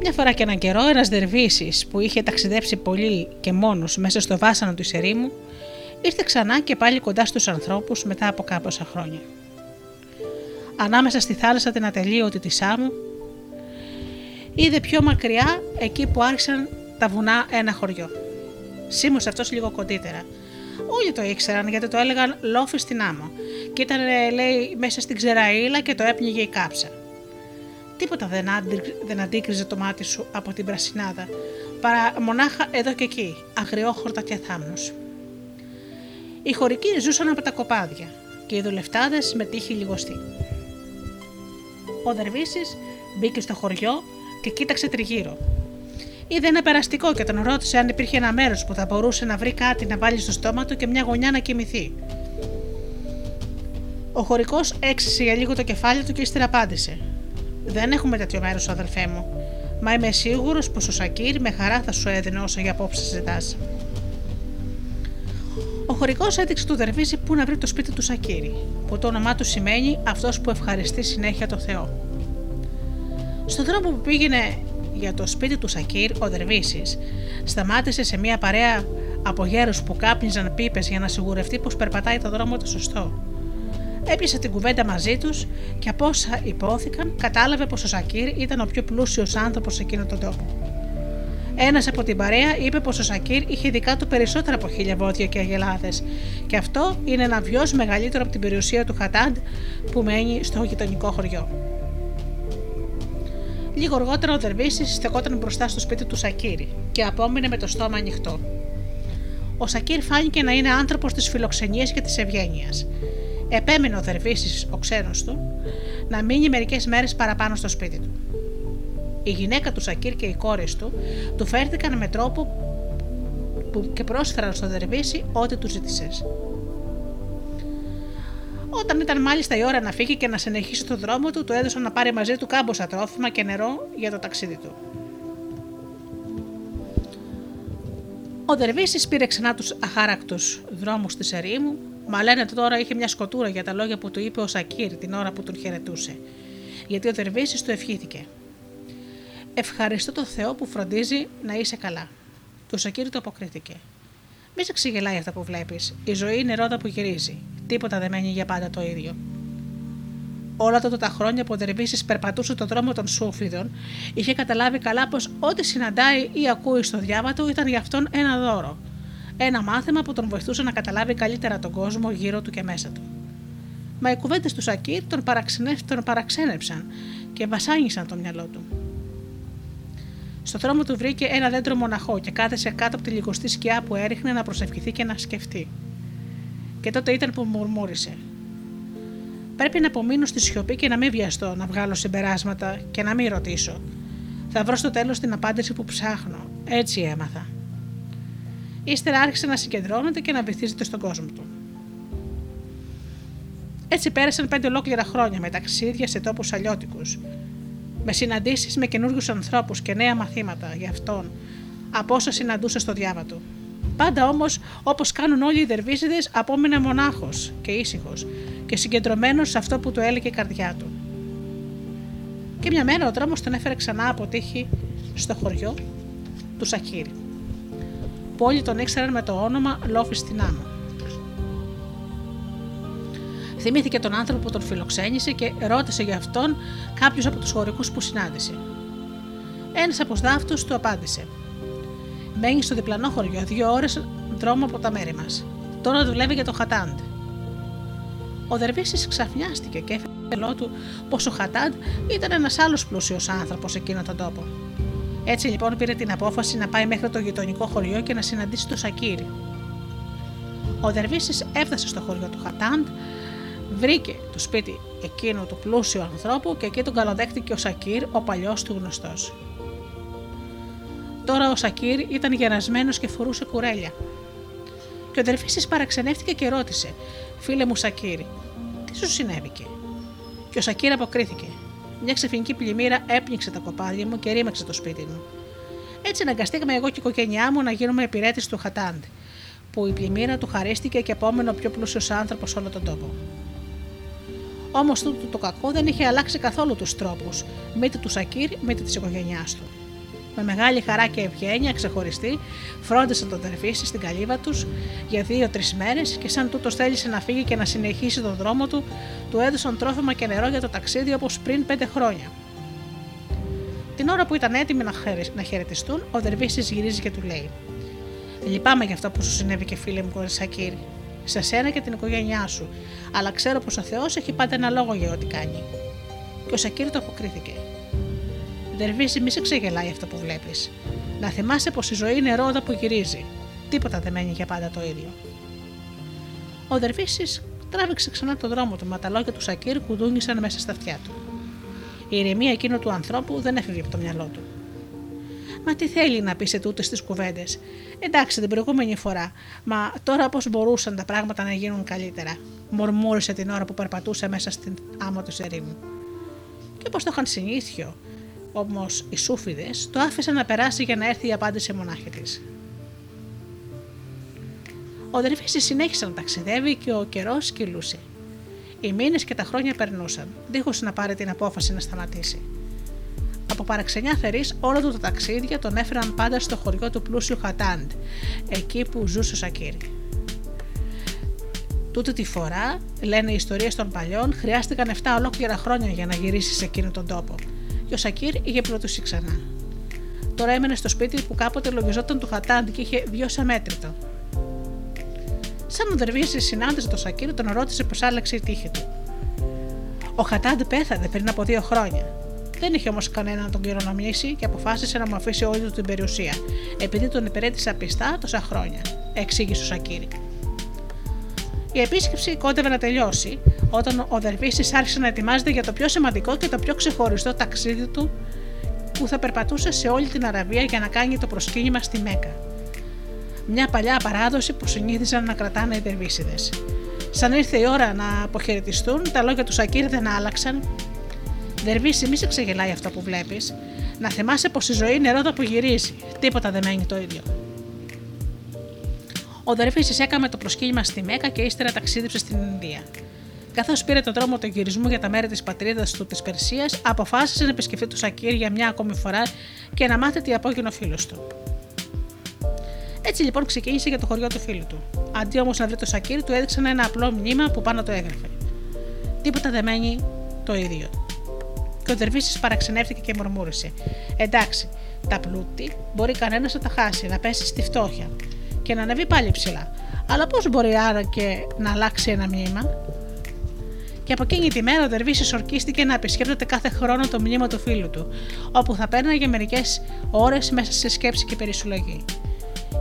Μια φορά και έναν καιρό, ένας Δερβίσης που είχε ταξιδέψει πολύ και μόνος μέσα στο βάσανο του ερήμου, ήρθε ξανά και πάλι κοντά στους ανθρώπους μετά από κάποια χρόνια. Ανάμεσα στη θάλασσα την ατελείωτη της Σάμου, είδε πιο μακριά εκεί που άρχισαν τα βουνά ένα χωριό. Σίμωσε αυτός λίγο κοντύτερα. Όλοι το ήξεραν γιατί το έλεγαν λόφι στην άμμο και ήταν, λέει, μέσα στην ξεραίλα και το έπνιγε η κάψα. Τίποτα δεν, δεν αντίκριζε το μάτι σου από την πρασινάδα, παρά μονάχα εδώ και εκεί, αγριόχορτα και θάμνους. Οι χωρικοί ζούσαν από τα κοπάδια και οι δουλευτάδες με τύχη λιγοστή. Ο Δερβίσης μπήκε στο χωριό και κοίταξε τριγύρω. Είδε ένα περαστικό και τον ρώτησε αν υπήρχε ένα μέρος που θα μπορούσε να βρει κάτι να βάλει στο στόμα του και μια γωνιά να κοιμηθεί. Ο χωρικός έξισε για λίγο το κεφάλι του και ύστερα απάντησε: Δεν έχουμε τέτοιο μέρος, αδελφέ μου. Μα είμαι σίγουρος πως ο Σακύρ με χαρά θα σου έδινε όσο για απόψε ζητάς. Ο χωρικός έδειξε του Δερβίση πού να βρει το σπίτι του Σακύρη, που το όνομά του σημαίνει αυτός που ευχαριστεί συνέχεια το Θεό. Στον δρόμο που πήγαινε για το σπίτι του Σακύρ, ο Δερβίσης σταμάτησε σε μια παρέα από γέρους που κάπνιζαν πίπες για να σιγουρευτεί πως περπατάει το δρόμο το σωστό. Έπιασε την κουβέντα μαζί τους και από όσα υπόθηκαν, κατάλαβε πως ο Σακύρ ήταν ο πιο πλούσιος άνθρωπος σε εκείνο τον τόπο. Ένας από την παρέα είπε πως ο Σακύρ είχε δικά του περισσότερα από χίλια βόδια και αγελάδες, και αυτό είναι ένα βιός μεγαλύτερο από την περιουσία του Χατάντ που μένει στο γειτονικό χωριό. Λίγο αργότερα ο Δερβίσης στεκόταν μπροστά στο σπίτι του Σακύρη και απόμεινε με το στόμα ανοιχτό. Ο Σακύρ φάνηκε να είναι άνθρωπος της φιλοξενίας και της ευγένειας. Επέμενε ο Δερβίσης, ο ξένος του, να μείνει μερικές μέρες παραπάνω στο σπίτι του. Η γυναίκα του Σακύρ και οι κόρες του του φέρθηκαν με τρόπο που και πρόσφεραν στο Δερβίση ό,τι τους ζήτησες. Όταν ήταν μάλιστα η ώρα να φύγει και να συνεχίσει το δρόμο του, του έδωσαν να πάρει μαζί του κάμποσα τρόφιμα και νερό για το ταξίδι του. Ο Δερβίσης πήρε ξανά τους αχάρακτους δρόμους της ερήμου, μα λένε τώρα είχε μια σκοτούρα για τα λόγια που του είπε ο Σακύρ την ώρα που τον χαιρετούσε, γιατί ο Δερβίσης του ευχήθηκε. Ευχαριστώ το Θεό που φροντίζει να είσαι καλά. Το Σακύρ το αποκρίθηκε. Μη σε ξεγελάει αυτά που βλέπεις. Η ζωή είναι ρόδα που γυρίζει. Τίποτα δεν μένει για πάντα το ίδιο. Όλα τότε τα χρόνια που ο Δερβίση περπατούσε τον δρόμο των Σούφιδων, είχε καταλάβει καλά πως ό,τι συναντάει ή ακούει στο διάβατο ήταν για αυτόν ένα δώρο. Ένα μάθημα που τον βοηθούσε να καταλάβει καλύτερα τον κόσμο γύρω του και μέσα του. Μα οι κουβέντες του Σακύρ τον, τον παραξένεψαν και βασάνισαν το μυαλό του. Στο δρόμο του βρήκε ένα δέντρο μοναχό και κάθεσε κάτω από τη λιγοστή σκιά που έριχνε να προσευχηθεί και να σκεφτεί. Και τότε ήταν που μουρμούρισε. Πρέπει να απομείνω στη σιωπή και να μην βιαστώ να βγάλω συμπεράσματα και να μην ρωτήσω. Θα βρω στο τέλος την απάντηση που ψάχνω. Έτσι έμαθα. Ύστερα άρχισε να συγκεντρώνεται και να βυθίζεται στον κόσμο του. Έτσι πέρασαν πέντε ολόκληρα χρόνια με ταξίδια σε τόπους αλλιώτικους, με συναντήσεις με καινούριου ανθρώπους και νέα μαθήματα για αυτόν από όσα συναντούσε στο διάβατο. Πάντα όμως, όπως κάνουν όλοι οι δερβίζιδε, απόμενε μονάχος και ήσυχος και συγκεντρωμένος σε αυτό που του έλεγε η καρδιά του. Και μια μέρα ο δρόμος τον έφερε ξανά από τύχη στο χωριό του Σαχύρη. Που όλοι τον ήξεραν με το όνομα Λόφι στην Άμμο. Θυμήθηκε τον άνθρωπο που τον φιλοξένησε και ρώτησε για αυτόν κάποιου από τους χωρικούς που συνάντησε. Ένας από τους του απάντησε: Μένει στο διπλανό χωριό, δύο ώρες δρόμο από τα μέρη μας. Τώρα δουλεύει για το Χατάντ. Ο Δερβίσης ξαφνιάστηκε και έφερε του πως ο Χατάντ ήταν ένας άλλος πλούσιος άνθρωπος σε εκείνο τον τόπο. Έτσι λοιπόν πήρε την απόφαση να πάει μέχρι το γειτονικό χωριό και να συναντήσει το Σακύρι. Ο Δερβίσης έφτασε στο χωριό του Χατάντ, βρήκε το σπίτι εκείνου του πλούσιου ανθρώπου και εκεί τον καλοδέχτηκε ο Σακύρ, ο παλιός του γνωστός. Τώρα ο Σακύρ ήταν γερασμένος και φορούσε κουρέλια. Και ο Δερφίση παραξενεύτηκε και ρώτησε: Φίλε μου Σακύρ, τι σου συνέβηκε; Και ο Σακύρ αποκρίθηκε. Μια ξεφυγική πλημμύρα έπνιξε τα κοπάδια μου και ρήμαξε το σπίτι μου. Έτσι αναγκαστήκαμε εγώ και η οικογένειά μου να γίνουμε υπηρέτη του που η πλημμύρα του χαρίστηκε και επόμενο πιο πλούσιος άνθρωπος σε όλο τον τόπο. Όμως τούτο το κακό δεν είχε αλλάξει καθόλου τους τρόπους, μήτε του Σακύρ, μήτε της οικογένειάς του. Με μεγάλη χαρά και ευγένεια ξεχωριστή, φρόντισαν τον τερφίση στην καλύβα τους για δύο-τρεις μέρες και σαν τούτος θέλησε να φύγει και να συνεχίσει τον δρόμο του, του έδωσαν τρόφιμα και νερό για το ταξίδι όπως πριν πέντε χρόνια. Την ώρα που ήταν έτοιμοι να χαιρετιστούν, ο Δερβίσης γυρίζει και του λέει: Λυπάμαι για αυτό που σου συνέβη και φίλε μου, Σακύρ σε σένα και την οικογένειά σου, αλλά ξέρω πως ο Θεός έχει πάντα ένα λόγο για ό,τι κάνει. Και ο Σακύρ το αποκρίθηκε. Δερβίση, μη σε ξεγελάει αυτό που βλέπεις. Να θυμάσαι πως η ζωή είναι ρόδα που γυρίζει. Τίποτα δεν μένει για πάντα το ίδιο. Ο Δερβίσης τράβηξε ξανά το δρόμο του, μα τα λόγια του Σακύρ κουδούνισαν μέσα στα αυτιά του. Η ηρεμία εκείνου του ανθρώπου δεν έφευγε από το μυαλό του. Μα τι θέλει να πει σε τούτες τις κουβέντες. Εντάξει, την προηγούμενη φορά, μα τώρα πώς μπορούσαν τα πράγματα να γίνουν καλύτερα. Μορμούρισε την ώρα που περπατούσε μέσα στην άμμο του ερήμου. Και όπω το είχαν συνήθιο, όμως οι σούφιδες το άφησαν να περάσει για να έρθει η απάντηση μονάχη της. Ο Δερφίση συνέχισε να ταξιδεύει και ο καιρός κυλούσε. Οι μήνες και τα χρόνια περνούσαν, δίχως να πάρει την απόφαση να σταματήσει. Από παραξενιά θερή, όλα του τα ταξίδια τον έφεραν πάντα στο χωριό του πλούσιου Χατάντ, εκεί που ζούσε ο Σακύρι. Τούτη τη φορά, λένε οι ιστορίες των παλιών, χρειάστηκαν 7 ολόκληρα χρόνια για να γυρίσει σε εκείνον τον τόπο. Και ο Σακύρ είχε πρωτούσει ξανά. Τώρα έμενε στο σπίτι που κάποτε λογιζόταν του Χατάντ και είχε βιώσει αμέτρητο. Σαν ο Δερβίση συνάντησε τον Σακύρ, τον ρώτησε πως άλλαξε η τύχη του. Ο Χατάντ πέθανε πριν από δύο χρόνια. Δεν είχε όμως κανένα να τον κληρονομήσει και αποφάσισε να μου αφήσει όλη του την περιουσία, επειδή τον υπηρέτησα πιστά τόσα χρόνια, εξήγησε ο Σακύρη. Η επίσκεψη κόντευε να τελειώσει όταν ο Δερβίση άρχισε να ετοιμάζεται για το πιο σημαντικό και το πιο ξεχωριστό ταξίδι του που θα περπατούσε σε όλη την Αραβία για να κάνει το προσκύνημα στη Μέκα. Μια παλιά παράδοση που συνήθιζαν να κρατάνε οι Δερβίσιδες. Σαν ήρθε η ώρα να αποχαιρετιστούν, τα λόγια του Σακύρ δεν άλλαξαν Δερβίση, μη σε ξεγελάει αυτό που βλέπεις. Να θυμάσαι πως η ζωή είναι ρόδα που γυρίζει. Τίποτα δεν μένει το ίδιο. Ο Δερβίση έκαμε το προσκύνημα στη Μέκα και ύστερα ταξίδεψε στην Ινδία. Καθώς πήρε τον δρόμο του γυρισμού για τα μέρη της πατρίδας του της Περσίας, αποφάσισε να επισκεφτεί τους Σακύρ για μια ακόμη φορά και να μάθει τι απόγεινο φίλος του. Έτσι λοιπόν ξεκίνησε για το χωριό του φίλου του. Αντί όμως να βρει το Σακύρ, του έδειξαν ένα απλό μνήμα που πάνω το έγραφε. Τίποτα δεν μένει το ίδιο και ο Δερβίση παραξενεύτηκε και μουρμούρισε. Εντάξει, τα πλούτη μπορεί κανένας να τα χάσει, να πέσει στη φτώχεια και να ανεβεί πάλι ψηλά. Αλλά πώς μπορεί άρα και να αλλάξει ένα μνήμα; Και από εκείνη τη μέρα ο Δερβίση ορκίστηκε να επισκέπτεται κάθε χρόνο το μνήμα του φίλου του, όπου θα πέρναγε μερικές ώρες μέσα σε σκέψη και περισυλλογή.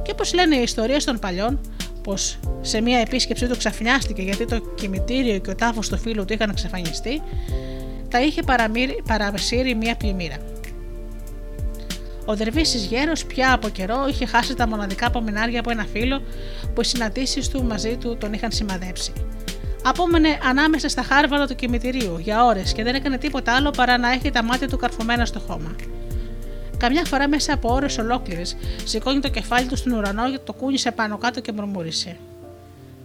Και όπως λένε οι ιστορίες των παλιών, πως σε μία επίσκεψή του ξαφνιάστηκε γιατί το κημητήριο και ο τάφος του φίλου του είχαν εξαφανιστεί, τα είχε παραμεσύρει μία πλημμύρα. Ο Δερβίση γέρος πια από καιρό είχε χάσει τα μοναδικά απομεινάρια από ένα φίλο που οι συναντήσεις του μαζί του τον είχαν σημαδέψει. Απόμενε ανάμεσα στα χάρβαλα του κημητηρίου για ώρες και δεν έκανε τίποτα άλλο παρά να έχει τα μάτια του καρφωμένα στο χώμα. Καμιά φορά μέσα από ώρες ολόκληρες σηκώνει το κεφάλι του στον ουρανό και το κούνησε πάνω κάτω και μουρμούρισε.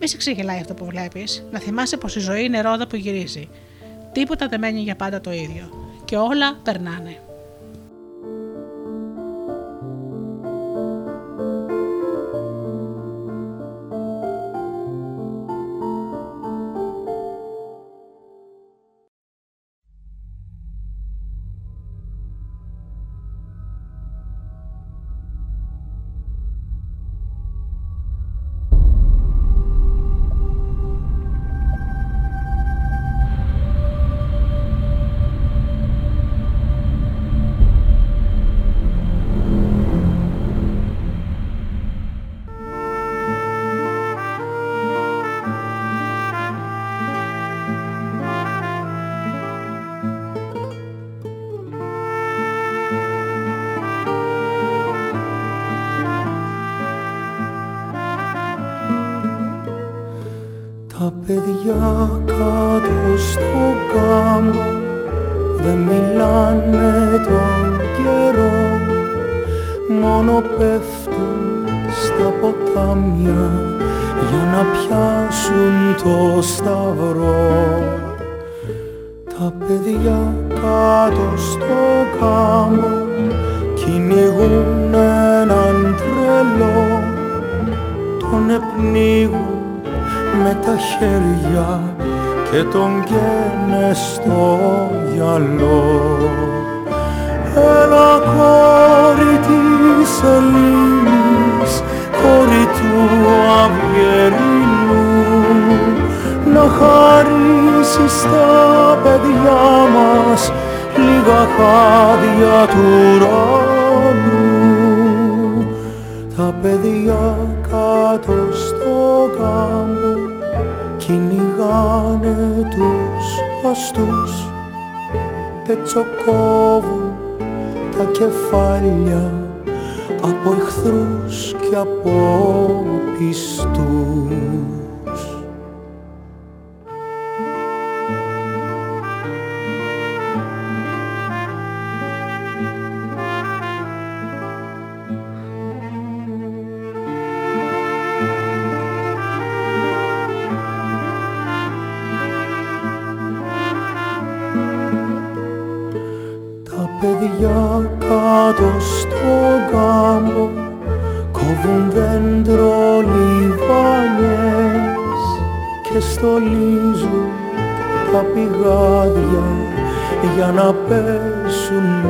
Μη σε ξεγελάει αυτό που βλέπεις, να θυμάσαι πως η ζωή είναι ρόδα που γυρίζει. Τίποτα δεν μένει για πάντα το ίδιο. Και όλα περνάνε.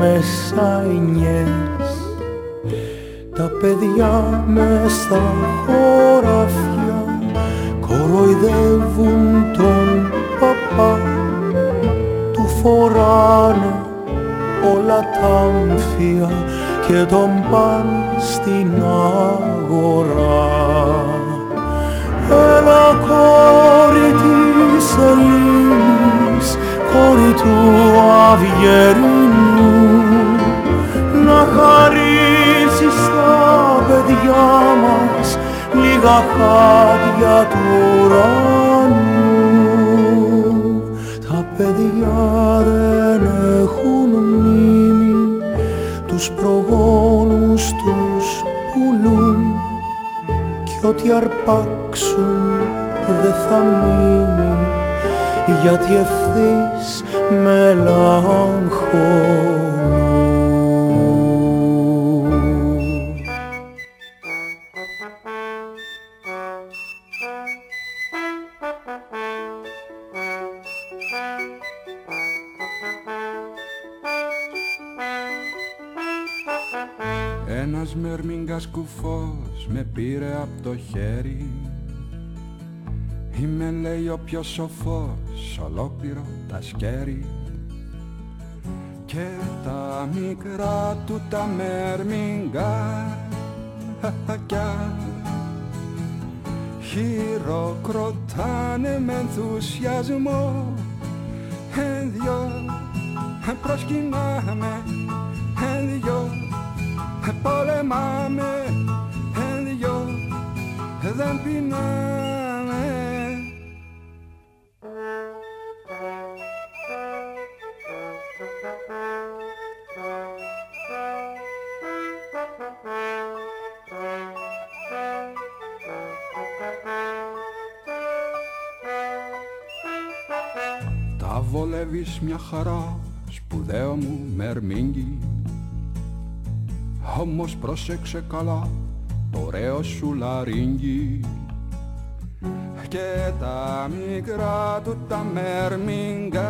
μεσάνιες τα παιδιά μες στα χωράφια κοροϊδεύουν τον παπά. Του φοράνε όλα τα αμφία και τον παν στην αγορά. Έλα κόρη της Ελλήνης, κόρη του Αυγερίου να χαρίσεις τα παιδιά μας λίγα χάδια του ουρανού. Τα παιδιά δεν έχουν μνήμη, τους προγόνους τους πουλούν κι ό,τι αρπάξουν δεν θα μείνει γιατί ευθύς μελαγχολούν πιο σοφός ολόκληρο τα σκέρι. Και τα μικρά του τα μερμηγκάκια χειροκροτάνε με ενθουσιασμό εν δυο προσκυνάμε εν δυο πολεμάμε εν δυο δεν πεινάμε. Βολεύεις μια χαρά σπουδαίο μου μερμήγκι όμως πρόσεξε καλά το ωραίο σου λαρίνγκι και τα μικρά του τα μερμηγκάκια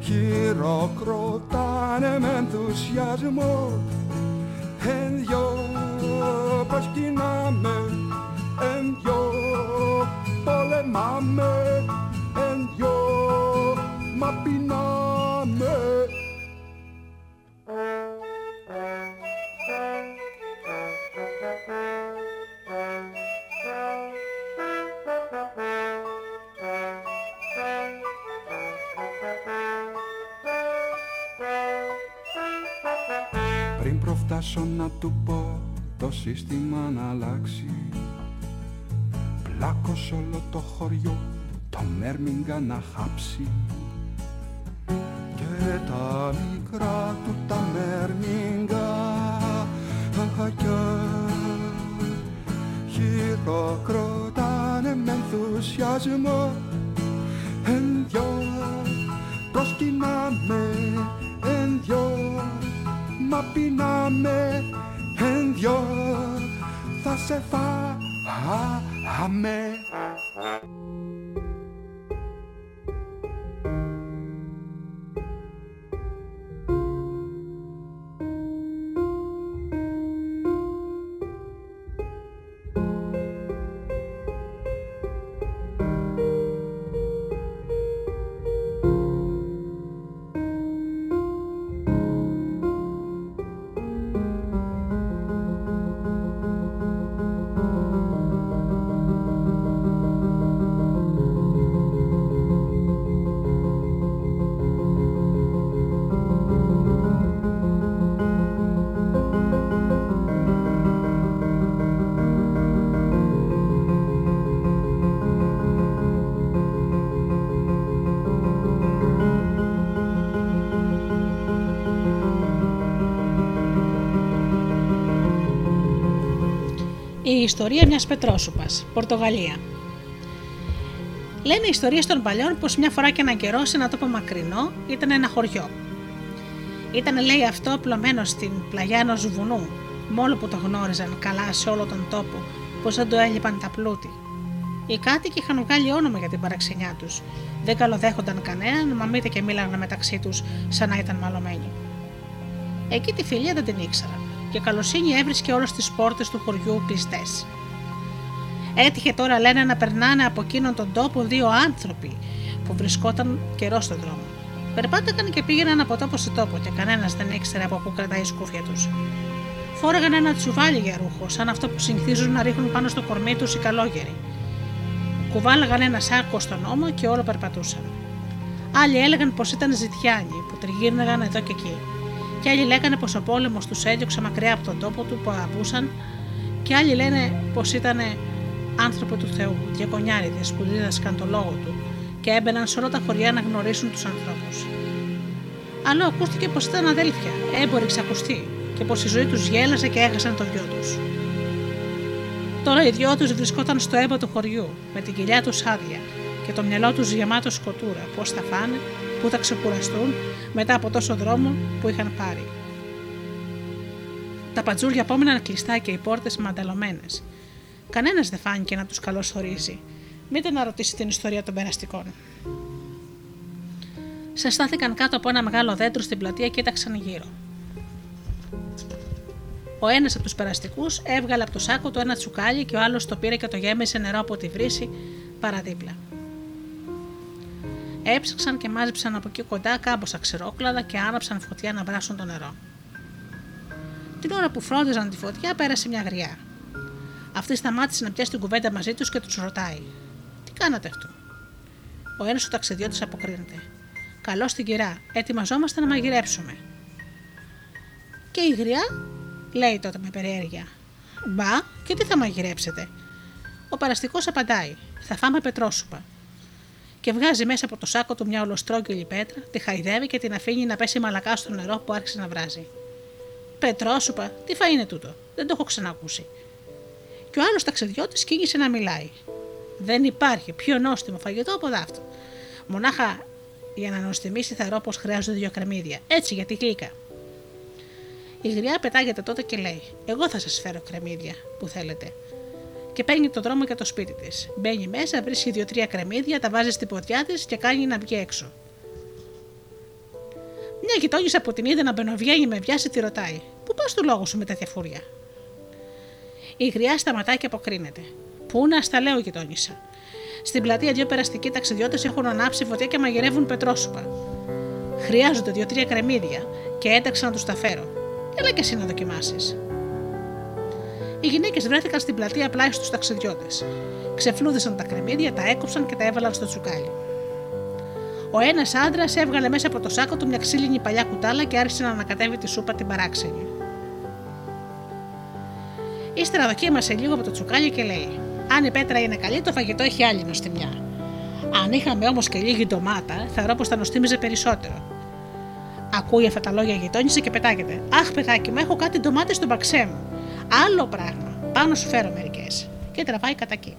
χειροκροτάνε με ενθουσιασμό. Εν δυο προσκυνάμε εν δυο πολεμάμε εν δυο μα πεινάμε Πριν προφτάσω να του πω το σύστημα να αλλάξει. Πλάκος όλο το χωριό το μέρμιγκα να χάψει. Και τα μικρά του τα μέρμιγκα χακιά χειροκροτάνε με ενθουσιασμό. Ενθουσιασμό εν δυο προσκυνάμε εν δυο μα πεινάμε εν δυο θα σε φάμε Η ιστορία μιας Πετρόσουπας, Πορτογαλία. Λένε ιστορίες των παλιών πως μια φορά και έναν καιρό σε ένα τόπο μακρινό ήταν ένα χωριό. Ήταν, λέει, αυτό απλωμένο στην πλαγιά ενός βουνού, μόνο που το γνώριζαν καλά σε όλο τον τόπο, πως δεν το έλειπαν τα πλούτη. Οι κάτοικοι είχαν βγάλει όνομα για την παραξενιά τους. Δεν καλοδέχονταν κανέναν, μα μήτε και μίλανε μεταξύ τους σαν να ήταν μαλωμένοι. Εκεί τη φιλία δεν την ήξερα και καλοσύνη έβρισκε όλες τις πόρτες του χωριού κλειστές. Έτυχε τώρα, λένε, να περνάνε από εκείνον τον τόπο δύο άνθρωποι που βρισκόταν καιρό στον δρόμο. Περπάταγαν και πήγαιναν από τόπο σε τόπο και κανένας δεν ήξερε από πού κρατάει η σκούφια τους. Φόραγαν ένα τσουβάλι για ρούχο, σαν αυτό που συνηθίζουν να ρίχνουν πάνω στο κορμί τους οι καλόγεροι. Κουβάλαγαν ένα σάκο στον ώμο και όλο περπατούσαν. Άλλοι έλεγαν πως ήταν ζητιάνοι που τριγύρναγαν εδώ και εκεί και άλλοι λέγανε πως ο πόλεμος τους έδιωξε μακριά από τον τόπο του που αγαπούσαν, και άλλοι λένε πως ήταν άνθρωποι του Θεού, διακονιάριδες που δίδασκαν το λόγο του και έμπαιναν σε όλα τα χωριά να γνωρίσουν τους ανθρώπους. Άλλο ακούστηκε πως ήταν αδέλφια, έμποροι ξακουστοί, και πως η ζωή τους γέλασε και έχασαν το γιο τους. Τώρα οι δυο τους βρισκόταν στο έμπο του χωριού, με την κοιλιά τους άδεια και το μυαλό τους γεμάτο σκοτούρα, πώ θα φάνε, πού θα ξεκουραστούν μετά από τόσο δρόμο που είχαν πάρει. Τα πατζούρια απόμεναν κλειστά και οι πόρτες μανταλωμένες. Κανένας δεν φάνηκε να τους καλωσορίζει. Μήτε να ρωτήσει την ιστορία των περαστικών. Σε στάθηκαν κάτω από ένα μεγάλο δέντρο στην πλατεία και κοίταξαν γύρω. Ο ένας από τους περαστικούς έβγαλε από το σάκο του ένα τσουκάλι και ο άλλος το πήρε και το γέμισε νερό από τη βρύση παραδίπλα. Έψαξαν και μάζεψαν από εκεί κοντά κάμποσα ξερόκλαδα και άναψαν φωτιά να βράσουν το νερό. Την ώρα που φρόντιζαν τη φωτιά πέρασε μια γριά. Αυτή σταμάτησε να πιάσει την κουβέντα μαζί τους και τους ρωτάει: Τι κάνατε αυτό; Ο ένας ο ταξιδιώτης αποκρίνεται: Καλώς την κυρά, ετοιμαζόμαστε να μαγειρέψουμε. Και η γριά λέει τότε με περιέργεια: Μπα, και τι θα μαγειρέψετε; Ο παραστικός απαντάει: Θα φάμε πετρόσουπα και βγάζει μέσα από το σάκο του μια ολοστρόγγυλη πέτρα, τη χαϊδεύει και την αφήνει να πέσει μαλακά στο νερό που άρχισε να βράζει. Πετρόσουπα, τι φα είναι τούτο, δεν το έχω ξανακούσει. Και ο άλλος ταξιδιώτης κίνησε να μιλάει. Δεν υπάρχει πιο νόστιμο φαγητό από αυτό. Μονάχα για να νοστιμήσει θα πως χρειάζονται δύο κρεμμύδια. Έτσι για τη γλύκα. Η γριά πετάγεται τότε και λέει: Εγώ θα σας φέρω κρεμμύδια που θέλετε και παίρνει το δρόμο για το σπίτι της. Μπαίνει μέσα, βρίσκει δύο-τρία κρεμμύδια, τα βάζει στην ποδιά της και κάνει να βγει έξω. Μια γειτόνισσα από την είδε να μπαινοβγαίνει με βιάση τη ρωτάει: Πού πας του λόγο σου με τέτοια φούρια; Η γριά σταματάει και αποκρίνεται. Πού να στα λέω, γειτόνισσα; Στην πλατεία δύο περαστικοί ταξιδιώτες έχουν ανάψει φωτιά και μαγειρεύουν πετρόσουπα. Χρειάζονται δύο-τρία κρεμμύδια και έταξα να τους τα φέρω. Έλα και εσύ να δοκιμάσεις. Οι γυναίκες βρέθηκαν στην πλατεία πλάι στου ταξιδιώτες. Ξεφλούδισαν τα κρεμμύδια, τα έκοψαν και τα έβαλαν στο τσουκάλι. Ο ένας άντρας έβγαλε μέσα από το σάκο του μια ξύλινη παλιά κουτάλα και άρχισε να ανακατεύει τη σούπα την παράξενη. Ύστερα δοκίμασε λίγο από το τσουκάλι και λέει: Αν η πέτρα είναι καλή, το φαγητό έχει άλλη νοστιμιά. Αν είχαμε όμως και λίγη ντομάτα, θεωρώ πω θα νοστίμιζε περισσότερο. Ακούει αυτά τα λόγια γειτόνισε και πετάγεται. Αχ, παιδάκι μου, έχω κάτι ντομάτες στο μπαξέ μου. Άλλο πράγμα. Πάνω σου φέρω μερικές. Και τραβάει κατά εκεί.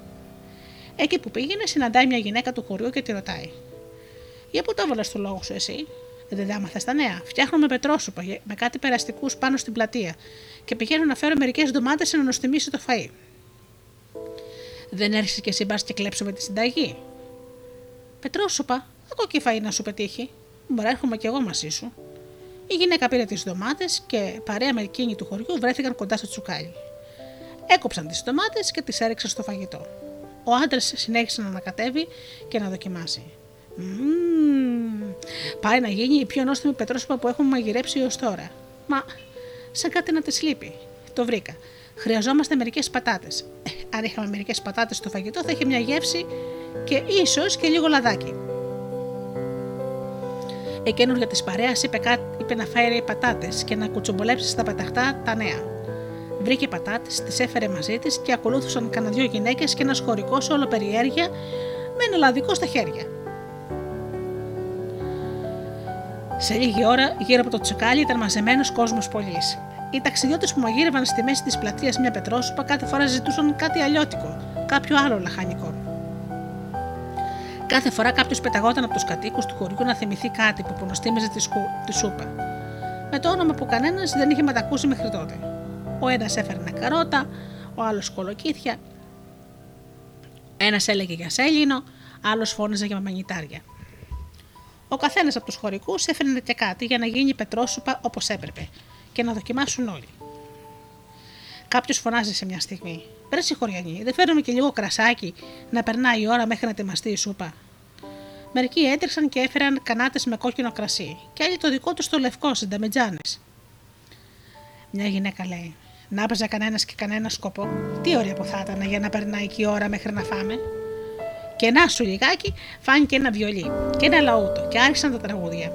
Εκεί που πήγαινε, συναντάει μια γυναίκα του χωριού και τη ρωτάει: Για πού το έβαλες το λόγο σου εσύ, δεν τα έμαθα τα νέα. Φτιάχνουμε πετρόσουπα με κάτι περαστικούς πάνω στην πλατεία και πηγαίνω να φέρω μερικές ντομάτες να νοστιμήσει το φαΐ. Δεν έρχεσαι και εσύ μπας και κλέψουμε τη συνταγή. Πετρόσουπα, ακόμα και φαΐ να σου πετύχει. Μπορεί έρχομαι κι εγώ μαζί σου. Η γυναίκα πήρε τις ντομάτες και παρέα με εκείνη του χωριού βρέθηκαν κοντά στο τσουκάλι. Έκοψαν τις ντομάτες και τις έριξαν στο φαγητό. Ο άντρας συνέχισε να ανακατεύει και να δοκιμάσει. Μμμ, πάει να γίνει η πιο νόστιμη πετρόσουπα που έχουμε μαγειρέψει έως τώρα. Μα, σαν κάτι να τη λείπει. Το βρήκα. Χρειαζόμαστε μερικές πατάτες. Ε, αν είχαμε μερικές πατάτες στο φαγητό, θα είχε μια γεύση και ίσως και λίγο λαδάκι. Η καινούργια της παρέας είπε, είπε να φέρει πατάτες και να κουτσομπολέψει στα πεταχτά τα νέα. Βρήκε πατάτες, τις έφερε μαζί της και ακολούθησαν κανένα δυο γυναίκες και ένα χωρικό όλο περιέργεια με ένα λαδικό στα χέρια. Σε λίγη ώρα, γύρω από το τσουκάλι ήταν μαζεμένος κόσμος πολλής. Οι ταξιδιώτες που μαγείρευαν στη μέση της πλατείας μια πετρόσουπα κάθε φορά ζητούσαν κάτι αλλιώτικο, κάποιο άλλο λαχανικό. Κάθε φορά κάποιος πεταγόταν από τους κατοίκους του χωριού να θυμηθεί κάτι που προνοστίμιζε τη, σκου, τη σούπα. Με το όνομα που κανένας δεν είχε μετακούσει μέχρι τότε. Ο ένας έφερνε καρότα, ο άλλος κολοκύθια, ένας έλεγε για σέλινο, άλλος φώναζε για μανιτάρια. Ο καθένας από τους χωρικούς έφερνε και κάτι για να γίνει πετρόσουπα όπως έπρεπε και να δοκιμάσουν όλοι. Κάποιος φωνάζει σε μια στιγμή: Πρέ χωριανή, δεν φέρνουμε και λίγο κρασάκι να περνάει η ώρα μέχρι να ετοιμαστεί η σούπα. Μερικοί έτρεξαν και έφεραν κανάτες με κόκκινο κρασί, και άλλοι το δικό τους το λευκό συνταμετζάνε. Μια γυναίκα λέει: Να έπαιζε κανένας και κανένας σκοπό. Τι ωραία που θα ήταν για να περνάει και η ώρα μέχρι να φάμε. Και να σου λιγάκι φάνηκε ένα βιολί και ένα λαούτο και άρχισαν τα τραγούδια.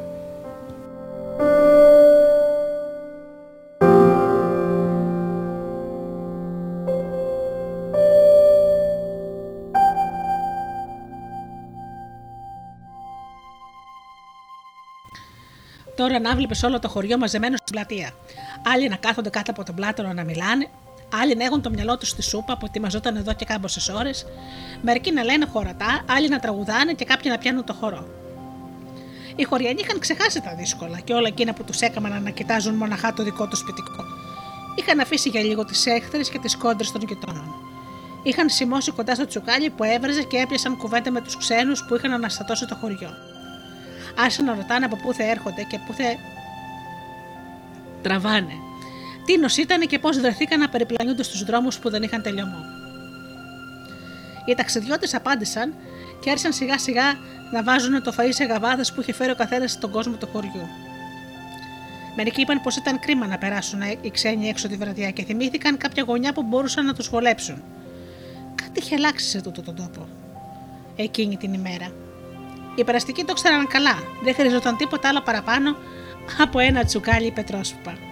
Τώρα να βλέπεις όλο το χωριό μαζεμένο στην πλατεία. Άλλοι να κάθονται κάτω από τον πλάτανο να μιλάνε, άλλοι να έχουν το μυαλό τους στη σούπα που ετοιμαζόταν εδώ και κάμποσε ώρες, μερικοί να λένε χωρατά, άλλοι να τραγουδάνε και κάποιοι να πιάνουν το χορό. Οι χωριανοί είχαν ξεχάσει τα δύσκολα και όλα εκείνα που τους έκαναν να κοιτάζουν μοναχά το δικό τους σπιτικό. Είχαν αφήσει για λίγο τις έχθρες και τις κόντρες των γειτόνων. Είχαν σημώσει κοντά στο τσουκάλι που έβραζε και έπιασαν κουβέντα με τους ξένους που είχαν αναστατώσει το χωριό. Άρχισαν να ρωτάνε από πού θα έρχονται και πού θα τραβάνε. Τι νοσ ήταν και πώς βρεθήκαν να περιπλανιούνται στους δρόμους που δεν είχαν τελειωμό. Οι ταξιδιώτες απάντησαν και άρχισαν σιγά σιγά να βάζουν το φαΐ σε γαβάδες που είχε φέρει ο καθένας στον κόσμο του χωριού. Μερικοί είπαν πως ήταν κρίμα να περάσουν οι ξένοι έξω τη βραδιά και θυμήθηκαν κάποια γωνιά που μπορούσαν να τους βολέψουν. Κάτι είχε αλλάξει σε τούτο τον τόπο. Εκείνη την ημέρα. Οι περαστικοί το ξέραν καλά. Δεν χρειαζόταν τίποτα άλλο παραπάνω από ένα τσουκάλι πετρόσουπα.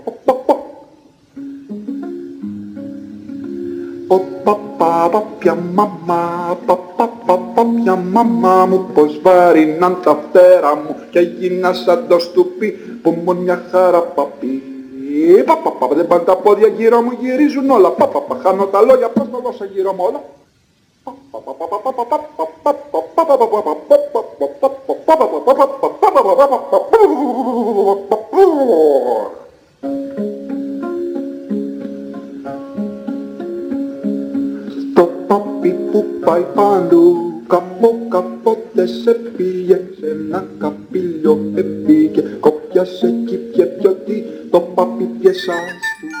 Παπαπαπια μαμά, παπαπαπια μαμά μου πως βάριναν τα φτερά μου και έγινα σαν το στουπί που μου μια χαρά παπί. Παπα, δεν πάνε τα πόδια γύρω μου, γυρίζουν όλα. Παπα, χάνω τα λόγια, πώς τα δώσω γύρω μου όλα. πάπι που πάει παντού Καπό καπότε σε πήγε σε ένα καπήλιο επήγε Κόπιασε κι πιε πιωτή το πάπι πιεσάς του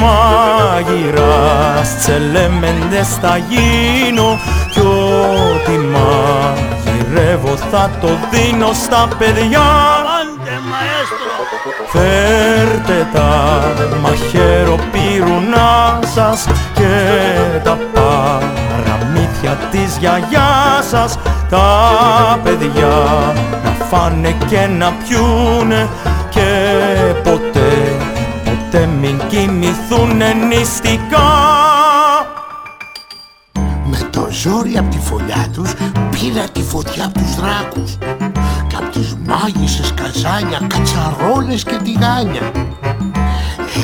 μάγειρας. Τσελέμεντες θα γίνω κι ό,τι μαγειρεύω θα το δίνω στα παιδιά. Φέρτε τα μαχαίροπυρουνά σας και τα παραμύθια της γιαγιάς σας. Τα παιδιά να φάνε και να πιούνε και ποτέ, ποτέ μην κοιμηθούν νηστικά. Με το ζόρι από τη φωλιά τους πήρα τη φωτιά από τους δράκους και από τις μάγισσες καζάνια, κατσαρόλες και τηγάνια.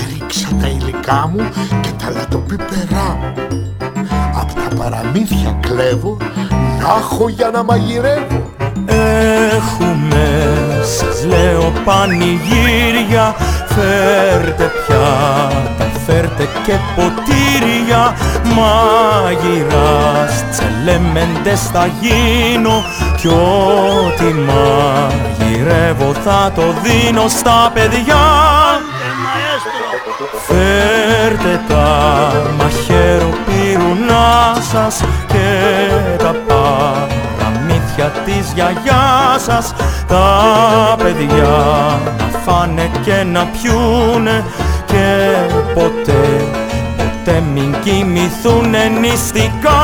Έριξα τα υλικά μου και τα λατοπίπερά μου. Απ' τα παραμύθια κλέβω να έχω για να μαγειρεύω. Έχουμε, σας λέω πανηγύρια Φέρτε πιάτα, φέρτε και ποτήρια Μάγειρας, τσελέμεντες θα γίνω Κι ό,τι μαγειρεύω θα το δίνω στα παιδιά. Φέρτε τα μαχαίροπυρουνά σας και τα για της γιαγιάς σας. Τα παιδιά να φάνε και να πιούνε και ποτέ, ποτέ μην κοιμηθούνε νηστικά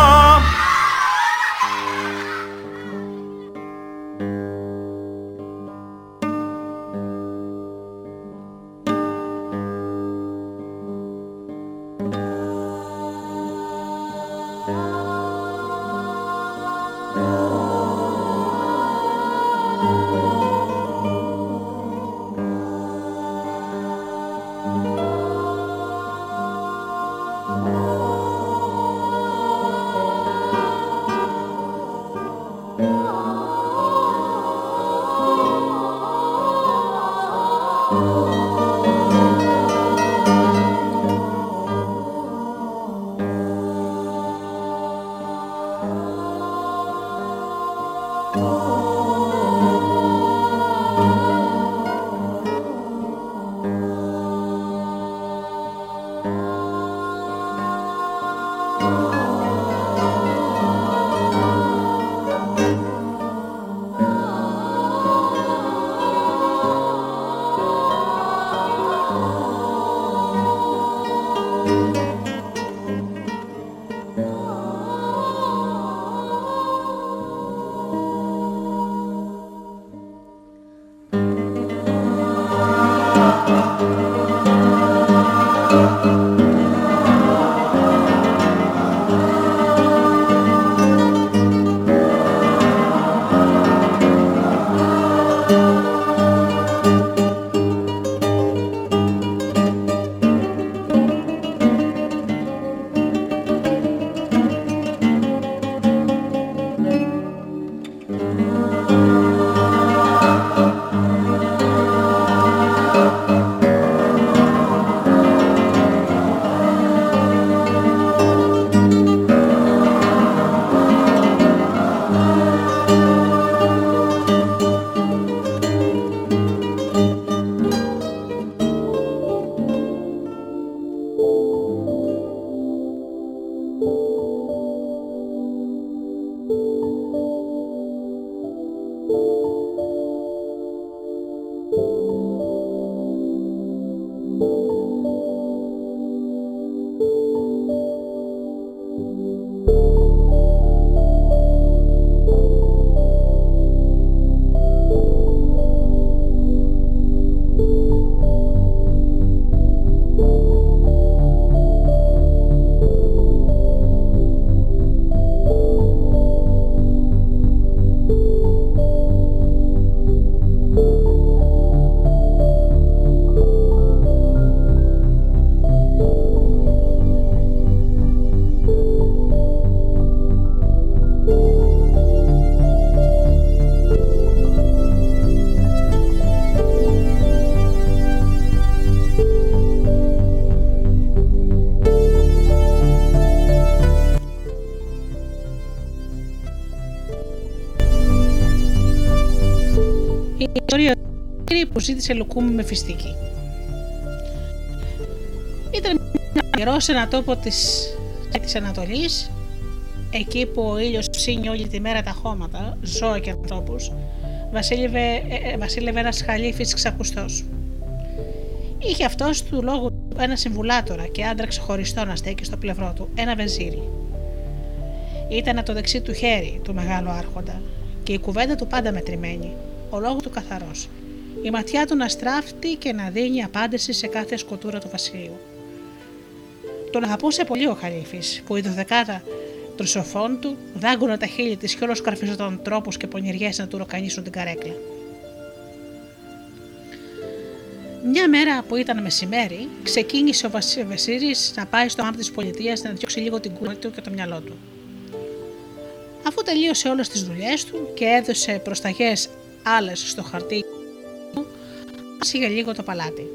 που ζήτησε λουκούμι με φιστίκι. Ήταν καιρό σε ένα τόπο της, της Ανατολής, εκεί που ο ήλιος ψήνει όλη τη μέρα τα χώματα, ζώα και ανθρώπους, βασίλευε, ε, ε, βασίλευε ένας χαλίφης ξακουστός. Είχε αυτός του λόγου ένα συμβουλάτορα και άντρα ξεχωριστό να στέκει στο πλευρό του, ένα βεζίρι. Ήταν το δεξί του χέρι του μεγάλου άρχοντα και η κουβέντα του πάντα μετρημένη, ο λόγος του καθαρός. Η ματιά του να στράφτει και να δίνει απάντηση σε κάθε σκοτούρα του βασιλείου. Τον αγαπούσε πολύ ο Χαλίφη, που η δωδεκάδα τρουσοφών του δάγκωνε τα χείλη της και όλος καρφιζόταν τρόπους και πονηριές να του ροκανίσουν την καρέκλα. Μια μέρα που ήταν μεσημέρι, ξεκίνησε ο Βασίλης να πάει στο άμπ της πολιτείας να διώξει λίγο την κούρα του και το μυαλό του. Αφού τελείωσε όλες τις δουλειές του και έδωσε προσταγές άλλες στο χαρτί του, για λίγο το παλάτι.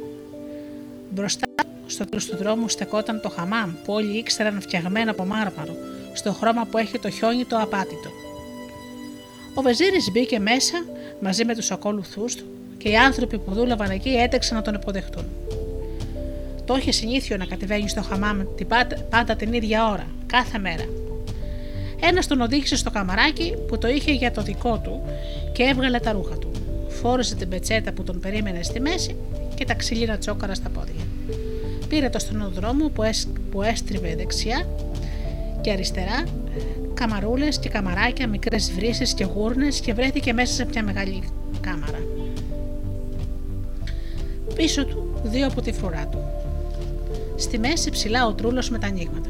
Μπροστά στο τέλος του δρόμου στεκόταν το χαμάμ που όλοι ήξεραν φτιαγμένο από μάρμαρο, στο χρώμα που έχει το χιόνι το απάτητο. Ο Βεζίρης μπήκε μέσα μαζί με τους ακόλουθού του και οι άνθρωποι που δούλευαν εκεί έτρεξαν να τον υποδεχτούν. Το είχε συνήθιο να κατεβαίνει στο χαμάμ πάντα την ίδια ώρα, κάθε μέρα. Ένας τον οδήγησε στο καμαράκι που το είχε για το δικό του και έβγαλε τα ρούχα του. Φόρεσε την πετσέτα που τον περίμενε στη μέση και τα ξύλινα τσόκαρα στα πόδια. Πήρε το στενοδρόμο που, που έστριβε δεξιά και αριστερά, καμαρούλες και καμαράκια, μικρές βρύσεις και γούρνες και βρέθηκε μέσα σε μια μεγάλη κάμαρα. Πίσω του δύο από τη φρουρά του. Στη μέση ψηλά ο τρούλος με τα ανοίγματα.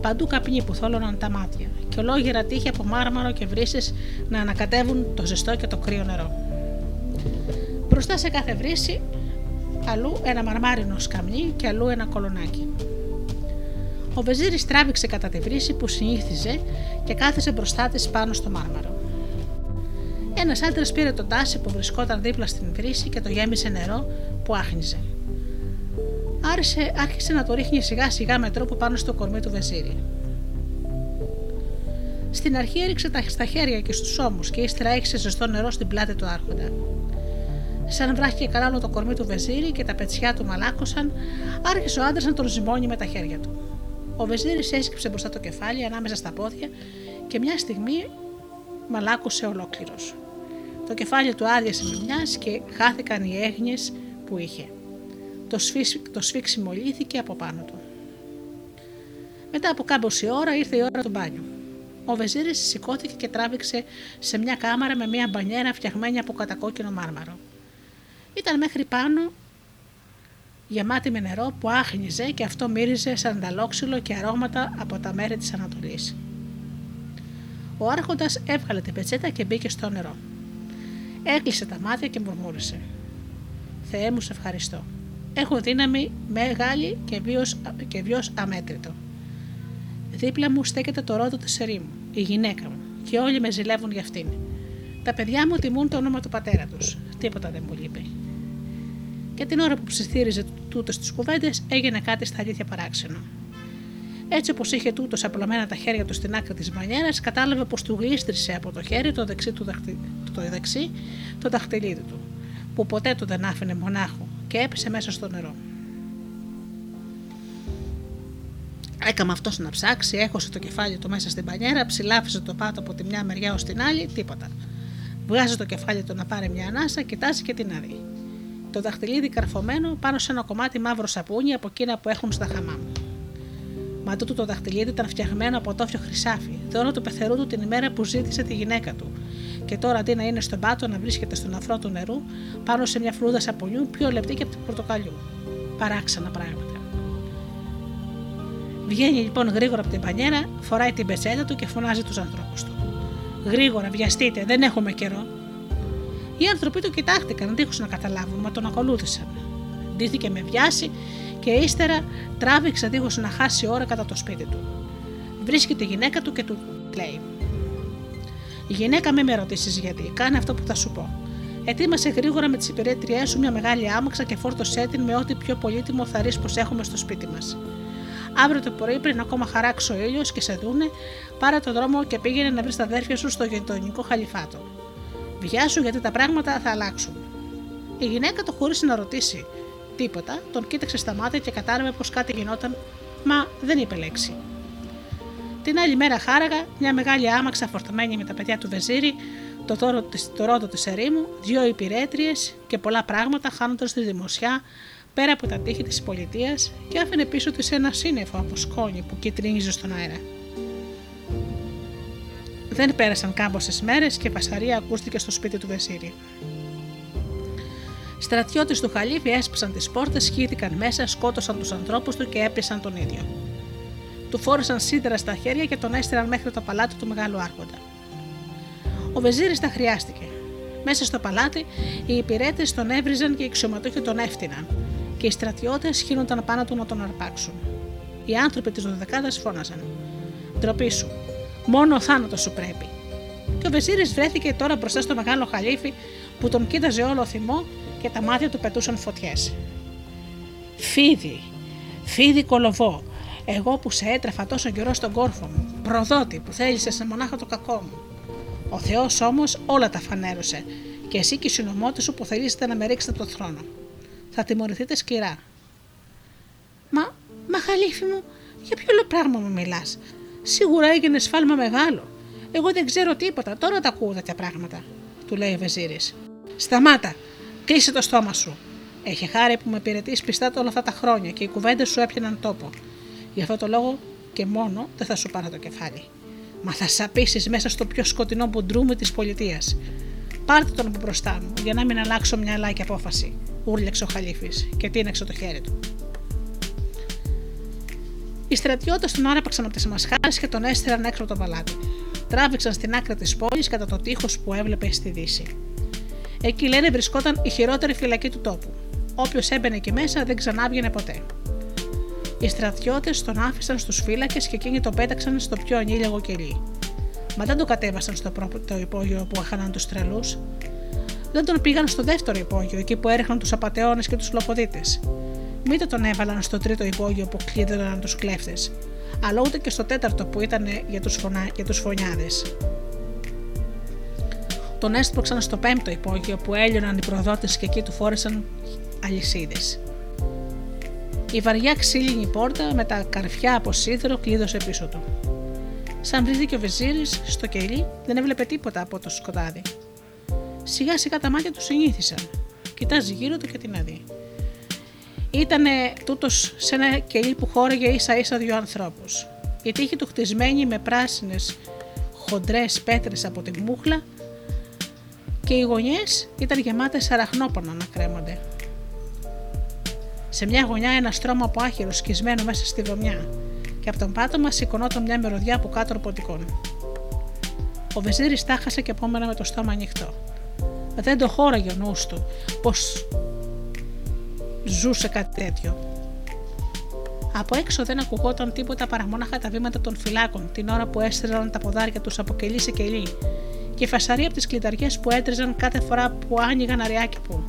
Παντού καπνοί που θόλωναν τα μάτια και ολόγερα τείχη από μάρμαρο και βρύσεις να ανακατεύουν το ζεστό και το κρύο νερό. Μπροστά σε κάθε βρύση, αλλού ένα μαρμάρινο σκαμνί και αλλού ένα κολονάκι. Ο Βεζίρης τράβηξε κατά τη βρύση που συνήθιζε και κάθισε μπροστά της πάνω στο μάρμαρο. Ένας άντρας πήρε τον τάσι που βρισκόταν δίπλα στην βρύση και το γέμισε νερό που άχνιζε. Άρχισε, άρχισε να το ρίχνει σιγά σιγά με τρόπο πάνω στο κορμί του Βεζίρη. Στην αρχή έριξε τα στα χέρια και στους ώμους και ύστερα έχισε ζεστό νερό στην πλάτη του Άρχοντα. Σαν βράχηκε καράλο το κορμί του Βεζίρη και τα πετσιά του μαλάκωσαν, άρχισε ο άντρας να τον ζυμώνει με τα χέρια του. Ο Βεζίρης έσκυψε μπροστά το κεφάλι ανάμεσα στα πόδια και μια στιγμή μαλάκωσε ολόκληρος. Το κεφάλι του άδειασε με μιας και χάθηκαν οι έγνοιες που είχε. Το, το σφίξιμο λύθηκε από πάνω του. Μετά από κάμποση ώρα ήρθε η ώρα του μπάνιου. Ο Βεζίρης σηκώθηκε και τράβηξε σε μια κάμαρα με μια μπανιέρα φτιαγμένη από κατακόκκινο μάρμαρο. Ήταν μέχρι πάνω γεμάτη με νερό που άχνιζε και αυτό μύριζε σαν ταλόξυλο και αρώματα από τα μέρη της Ανατολής. Ο άρχοντας έβγαλε την πετσέτα και μπήκε στο νερό. Έκλεισε τα μάτια και μουρμούρισε. «Θεέ μου, σε ευχαριστώ. Έχω δύναμη μεγάλη και βίος, και βίος αμέτρητο. Δίπλα μου στέκεται το ρόδο της ερήμου, η γυναίκα μου, και όλοι με ζηλεύουν για αυτήν. Τα παιδιά μου τιμούν το όνομα του πατέρα τους. Τίποτα δεν μου λείπει και την ώρα που ψιθύριζε τούτο στι κουβέντες έγινε κάτι στα αλήθεια παράξενο. Έτσι όπως είχε τούτος απλωμένα τα χέρια του στην άκρη της μπανιέρα, κατάλαβε πως του γλίστρισε από το χέρι το δεξί του δαχτυ... το δεξί το δαχτυλίδι του, που ποτέ του δεν άφηνε μονάχο και έπεσε μέσα στο νερό. Έκαμε αυτός να ψάξει, έχωσε το κεφάλι του μέσα στην πανιέρα, ψηλάφισε το πάτο από τη μια μεριά ως την άλλη, τίποτα. Βγάζει το κεφάλι του να πάρει μια ανάσα, κοιτάζει και την άδει το δαχτυλίδι καρφωμένο πάνω σε ένα κομμάτι μαύρο σαπούνι από εκείνα που έχουν στα χαμάμ. Μα τούτο το δαχτυλίδι ήταν φτιαγμένο από τόφιο χρυσάφι, δώρο του πεθερού του την ημέρα που ζήτησε τη γυναίκα του, και τώρα αντί να είναι στον πάτο να βρίσκεται στον αφρό του νερού, πάνω σε μια φλούδα σαπουνιού πιο λεπτή και από την πορτοκαλιού. Παράξενα πράγματα. Βγαίνει λοιπόν γρήγορα από την πανιέρα, φοράει την πετσέτα του και φωνάζει τους ανθρώπους του. Γρήγορα, βιαστείτε, δεν έχουμε καιρό. Οι άνθρωποι του κοιτάχτηκαν, δίχως να καταλάβουν, μα τον ακολούθησαν. Ντύθηκε με βιάση και ύστερα τράβηξε δίχως να χάσει ώρα κατά το σπίτι του. Βρίσκεται η γυναίκα του και του λέει: Η γυναίκα με με ρωτήσεις γιατί, κάνε αυτό που θα σου πω. Ετοίμασε γρήγορα με τις υπηρέτριές σου μια μεγάλη άμαξα και φόρτωσέ την με ό,τι πιο πολύτιμο θα πως έχουμε στο σπίτι μας. Αύριο το πρωί, πριν ακόμα χαράξει ο ήλιος και σε δούνε, πάρε το δρόμο και πήγαινε να βρεις τα αδέρφια σου στο γειτονικό χαλιφάτο. Βιάσου γιατί τα πράγματα θα αλλάξουν. Η γυναίκα το χωρίς να ρωτήσει τίποτα, τον κοίταξε στα μάτια και κατάλαβε πως κάτι γινόταν, μα δεν είπε λέξη. Την άλλη μέρα χάραγα μια μεγάλη άμαξα φορτωμένη με τα παιδιά του Βεζίρι, το, τόρο, το ρόδο της ερήμου, δύο υπηρέτριες και πολλά πράγματα χάνοντας τη δημοσιά πέρα από τα τείχη της πολιτείας και άφηνε πίσω της ένα σύννεφο από σκόνη που κυτρίνιζε στον αέρα. Δεν πέρασαν κάμποσε μέρες και φασαρία ακούστηκε στο σπίτι του Βεζίρι. Στρατιώτες του Χαλίφη έσπασαν τις πόρτες, χύθηκαν μέσα, σκότωσαν τους ανθρώπους του και έπιασαν τον ίδιο. Του φόρεσαν σίδερα στα χέρια και τον έστειλαν μέχρι το παλάτι του Μεγάλου Άρχοντα. Ο Βεζίρης τα χρειάστηκε. Μέσα στο παλάτι οι υπηρέτες τον έβριζαν και οι αξιωματούχοι τον έφτυναν, και οι στρατιώτες χύνονταν πάνω του να τον αρπάξουν. Οι άνθρωποι της Δωδεκάδας φώναζαν: Ντροπή σου, μόνο ο θάνατος σου πρέπει. Και ο Βεζίρη βρέθηκε τώρα μπροστά στο μεγάλο χαλίφι που τον κοίταζε όλο θυμό και τα μάτια του πετούσαν φωτιές. Φίδι, φίδι κολοβό, εγώ που σε έτραφα τόσο καιρό στον κόρφο μου, προδότη που θέλησες σε μονάχα το κακό μου. Ο Θεός όμως όλα τα φανέρωσε, και εσύ και οι συνωμότες σου που θελήσετε να με ρίξετε από το θρόνο. Θα τιμωρηθείτε σκληρά. Μα, μα χαλίφι μου, για ποιο άλλο πράγμα μου μιλάς. Σίγουρα έγινε σφάλμα μεγάλο. Εγώ δεν ξέρω τίποτα, τώρα τα ακούω τέτοια πράγματα, του λέει ο Βεζίρης. Σταμάτα, κλείσε το στόμα σου. Έχει χάρη που με υπηρετείς πιστά όλα αυτά τα χρόνια και οι κουβέντες σου έπιαναν τόπο. Γι' αυτό το λόγο και μόνο δεν θα σου πάρω το κεφάλι. Μα θα σαπίσει μέσα στο πιο σκοτεινό μπουντρούμι της πολιτείας. Πάρτε τον από μπροστά μου, για να μην αλλάξω μια λάκη απόφαση. Ούρλιαξε ο Χαλίφης και τίναξε το χέρι του. Οι στρατιώτες τον άραπαξαν από τις μασχάλε και τον έστειλαν έξω από το παλάτι. Τράβηξαν στην άκρη της πόλης κατά το τείχος που έβλεπε στη Δύση. Εκεί λένε βρισκόταν η χειρότερη φυλακή του τόπου. Όποιος έμπαινε εκεί μέσα δεν ξανάβγαινε ποτέ. Οι στρατιώτες τον άφησαν στους φύλακες και εκείνοι τον πέταξαν στο πιο ανήλιαγο κελί. Μα δεν τον κατέβασαν στο πρώτο υπόγειο που έχαναν τους τρελούς. Δεν τον πήγαν στο δεύτερο υπόγειο, εκεί που έριχναν τους απαταιώνες και τους λοποδίτες. Μήτε τον έβαλαν στο τρίτο υπόγειο που κλείδωναν τους κλέφτες, αλλά ούτε και στο τέταρτο που ήταν για τους φωνα... τους φωνιάδες. Τον έσπρωξαν στο πέμπτο υπόγειο που έλειωναν οι προδότες και εκεί του φόρεσαν αλυσίδες. Η βαριά ξύλινη πόρτα με τα καρφιά από σίδερο κλείδωσε πίσω του. Σαν βρήκε ο Βεζίρη στο κελί, δεν έβλεπε τίποτα από το σκοτάδι. Σιγά σιγά τα μάτια του συνήθισαν. Κοιτάζει γύρω του και την αδεί. Ήταν τούτος σε ένα κελί που χώρεγε ίσα ίσα δύο ανθρώπους. Η τύχη του χτισμένη με πράσινες χοντρές πέτρες από τη μούχλα και οι γωνιές ήταν γεμάτες αραχνόπονα να κρέμονται. Σε μια γωνιά ένα στρώμα από άχυρο σκισμένο μέσα στη βρωμιά και από τον πάτωμα σηκωνόταν μια μυρωδιά από κάτω ροποτικών. Ο Βεζίρης τάχασε και επόμενα με το στόμα ανοιχτό. Δεν το χώραγε ο νους του πως ζούσε κάτι τέτοιο. Από έξω δεν ακουγόταν τίποτα παρά μόναχα τα βήματα των φυλάκων την ώρα που έστρελαν τα ποδάρια τους από κελί σε κελί και φασαρία από τις κλειδαριές που έτριζαν κάθε φορά που άνοιγαν αριάκι που.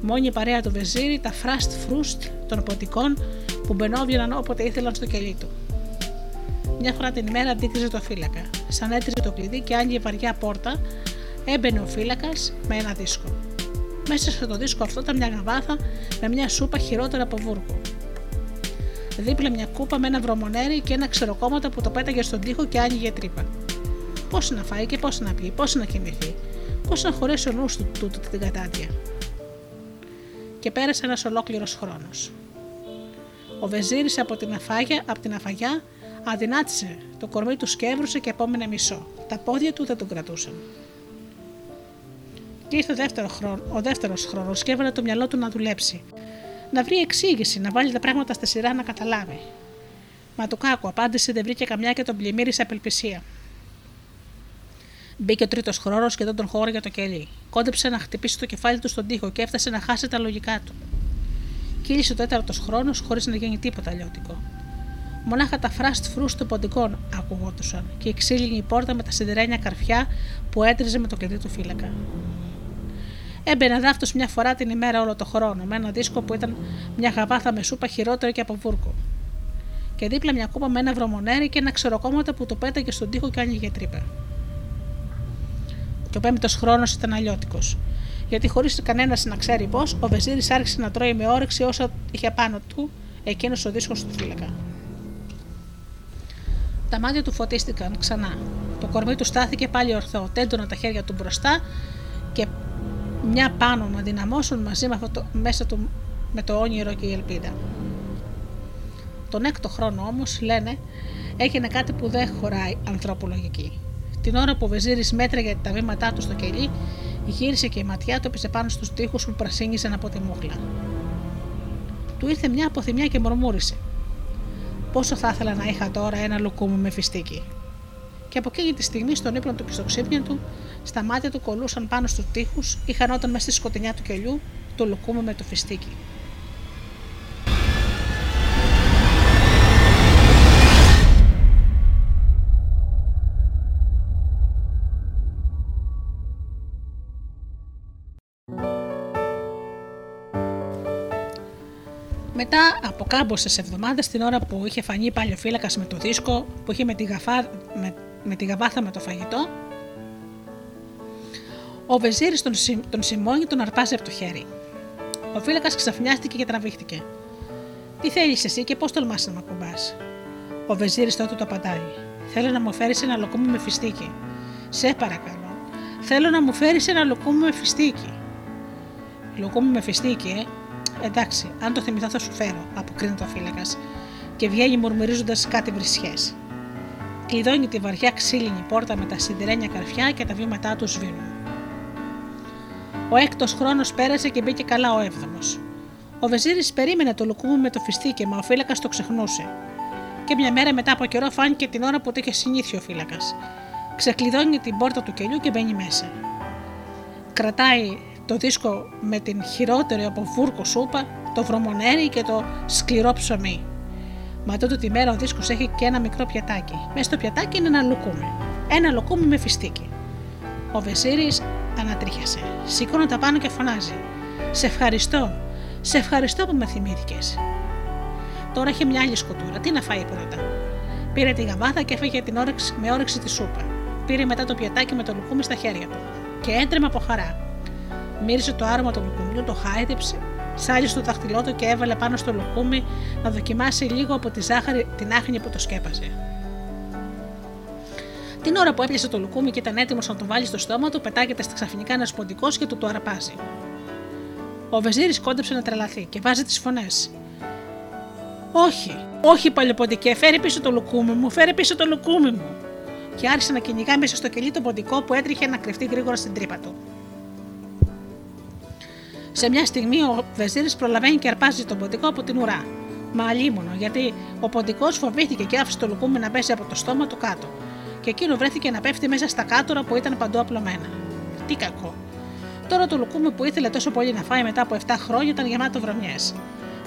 Μόνη η παρέα του Βεζίρι, τα φράστ φρούστ των ποτικών που μπαινόβγαιναν όποτε ήθελαν στο κελί του. Μια φορά την ημέρα αντίκριζε το φύλακα. Σαν έτριζε το κλειδί και άνοιγε βαριά πόρτα, έμπαινε ο φύλακας με ένα δίσκο. Μέσα στο δίσκο αυτό ήταν μια γαβάθα με μια σούπα χειρότερα από βούρκο. Δίπλα μια κούπα με ένα βρωμονέρι και ένα ξεροκόμματα που το πέταγε στον τοίχο και άνοιγε τρύπα. Πώς να φάει και πώς να πει, πώς να κοιμηθεί, πώς να χωρέσει ο νους του τούτη την κατάδια και πέρασε ένας ολόκληρος χρόνος. Ο Βεζίρη από την αφάγια, από την αφαγιά αδυνάτησε, το κορμί του σκέβρουσε και επόμενε μισό. Τα πόδια του δεν τον κρατούσαν. Και ήρθε ο δεύτερο χρόνο, ο δεύτερος χρόνος και έβαλε το μυαλό του να δουλέψει. Να βρει εξήγηση, να βάλει τα πράγματα στη σειρά να καταλάβει. Μα το κάκο απάντηση δεν βρήκε καμιά και τον πλημμύρισε απελπισία. Μπήκε ο τρίτος χρόνος και δεν τον χώραγε το κελί. Κόντεψε να χτυπήσει το κεφάλι του στον τοίχο και έφτασε να χάσει τα λογικά του. Κύλησε ο τέταρτος χρόνος χωρίς να γίνει τίποτα αλλιώτικο. Μονάχα τα φράστ φρού των ποντικών ακουγόντουσαν και η ξύλινη πόρτα με τα σιδερένια καρφιά που έτριζε με το κλειδί του φύλακα. Έμπαινε δάφτο μια φορά την ημέρα όλο το χρόνο, με ένα δίσκο που ήταν μια γαβάθα με σούπα χειρότερη και από βούρκο. Και δίπλα μια κούπα με ένα βρωμονέρι και ένα ξεροκόμματα που το πέταγε στον τοίχο και άνοιγε τρύπα. Και ο πέμπτος χρόνος ήταν αλλιώτικος. Γιατί χωρίς κανένας να ξέρει πώς, ο Βεζίρης άρχισε να τρώει με όρεξη όσα είχε πάνω του εκείνος ο δίσκος του φύλακα. Τα μάτια του φωτίστηκαν ξανά. Το κορμί του στάθηκε πάλι ορθό, τέντωνα τα χέρια του μπροστά και μια πάνω να δυναμώσουν μαζί με αυτό το, μέσα του με το όνειρο και η ελπίδα. Τον έκτο χρόνο όμως, λένε, έγινε κάτι που δεν χωράει ανθρώπου λογική. Την ώρα που ο Βεζίρης μέτραγε τα βήματά του στο κελί, γύρισε και η ματιά του έπεσε πάνω στους τοίχους που πρασίνησαν από τη μούχλα. Του ήρθε μια αποθυμιά και μουρμούρισε. Πόσο θα ήθελα να είχα τώρα ένα λουκούμι με φιστίκι. Και από εκείνη τη στιγμή, στον ύπνο του και στο ξύπνιο του, στα μάτια του κολούσαν πάνω στους τοίχους ή χανόταν μέσα στη σκοτεινιά του κελιού το λουκούμι με το φιστίκι. Μετά από κάμποσες εβδομάδες, την ώρα που είχε φανεί πάλι ο φύλακας με το δίσκο, που είχε με τη, γαφά, με, με τη γαβάθα με το φαγητό, ο Βεζίρη τον, τον σημώνει τον αρπάζει από το χέρι. Ο φύλακας ξαφνιάστηκε και τραβήχτηκε. Τι θέλεις εσύ και πώς τολμάς να με ακουμπάς; Ο Βεζίρη τότε το απαντάει. Θέλω να μου φέρεις ένα λοκούμι με φιστίκι. Σε παρακαλώ. Θέλω να μου φέρεις ένα λοκούμι με φιστίκι. Λοκούμι με φιστίκι, ε; Εντάξει, αν το θυμηθώ θα σου φέρω, αποκρίνεται ο φύλακας και βγαίνει μουρμουρίζοντας κάτι βρισιές. Κλειδώνει τη βαριά ξύλινη πόρτα με τα σιδερένια καρφιά και τα βήματά του σβήνουν. Ο έκτος χρόνος πέρασε και μπήκε καλά ο έβδομος. Ο Βεζίρης περίμενε το λουκούμι με το φιστίκι, μα ο φύλακας το ξεχνούσε. Και μια μέρα μετά από καιρό φάνηκε την ώρα που το είχε συνήθιο ο φύλακας. Ξεκλειδώνει την πόρτα του κελιού και μπαίνει μέσα. Κρατάει το δίσκο με την χειρότερη από βούρκο σούπα, το βρωμονέρι και το σκληρό ψωμί. Μα τότε τη μέρα ο δίσκος έχει και ένα μικρό πιατάκι. Μέσα στο πιατάκι είναι ένα λουκούμι. Ένα λουκούμι με φιστίκι. Ο Βεσίρη ανατρίχιασε. Σηκώνει τα πάνω και φωνάζει. Σε ευχαριστώ. Σε ευχαριστώ που με θυμήθηκες. Τώρα έχει μια άλλη σκοτούρα. Τι να φάει πρώτα. Πήρε τη γαβάθα και έφεγε την όρεξη, με όρεξη τη σούπα. Πήρε μετά το πιατάκι με το λουκούμι στα χέρια του. Και έτρεμε από χαρά. Μύρισε το άρωμα του λουκουμιού, το χάιδεψε, σάλισε το δαχτυλό του και έβαλε πάνω στο λουκούμι να δοκιμάσει λίγο από τη ζάχαρη την άχνη που το σκέπαζε. Την ώρα που έπιασε το λουκούμι και ήταν έτοιμος να το βάλει στο στόμα του, πετάγεται στα ξαφνικά ένας ποντικός και του το αραπάζει. Ο Βεζίρης κόντεψε να τρελαθεί και βάζει τις φωνές. Όχι, όχι παλιοποντικέ, φέρει πίσω το λουκούμι μου, φέρει πίσω το λουκούμι μου. Και άρχισε να κυνηγά μέσα στο κελί το ποντικό που έτριχε να κρυφτεί γρήγορα στην τρύπα του. Σε μια στιγμή ο Βεζίρης προλαβαίνει και αρπάζει τον ποντικό από την ουρά. Μα αλίμονο, γιατί ο ποντικός φοβήθηκε και άφησε το λουκούμι να πέσει από το στόμα του κάτω. Και εκείνο βρέθηκε να πέφτει μέσα στα κάτωρα που ήταν παντού απλωμένα. Τι κακό. Τώρα το λουκούμι που ήθελε τόσο πολύ να φάει μετά από 7 χρόνια ήταν γεμάτο βρωμιές.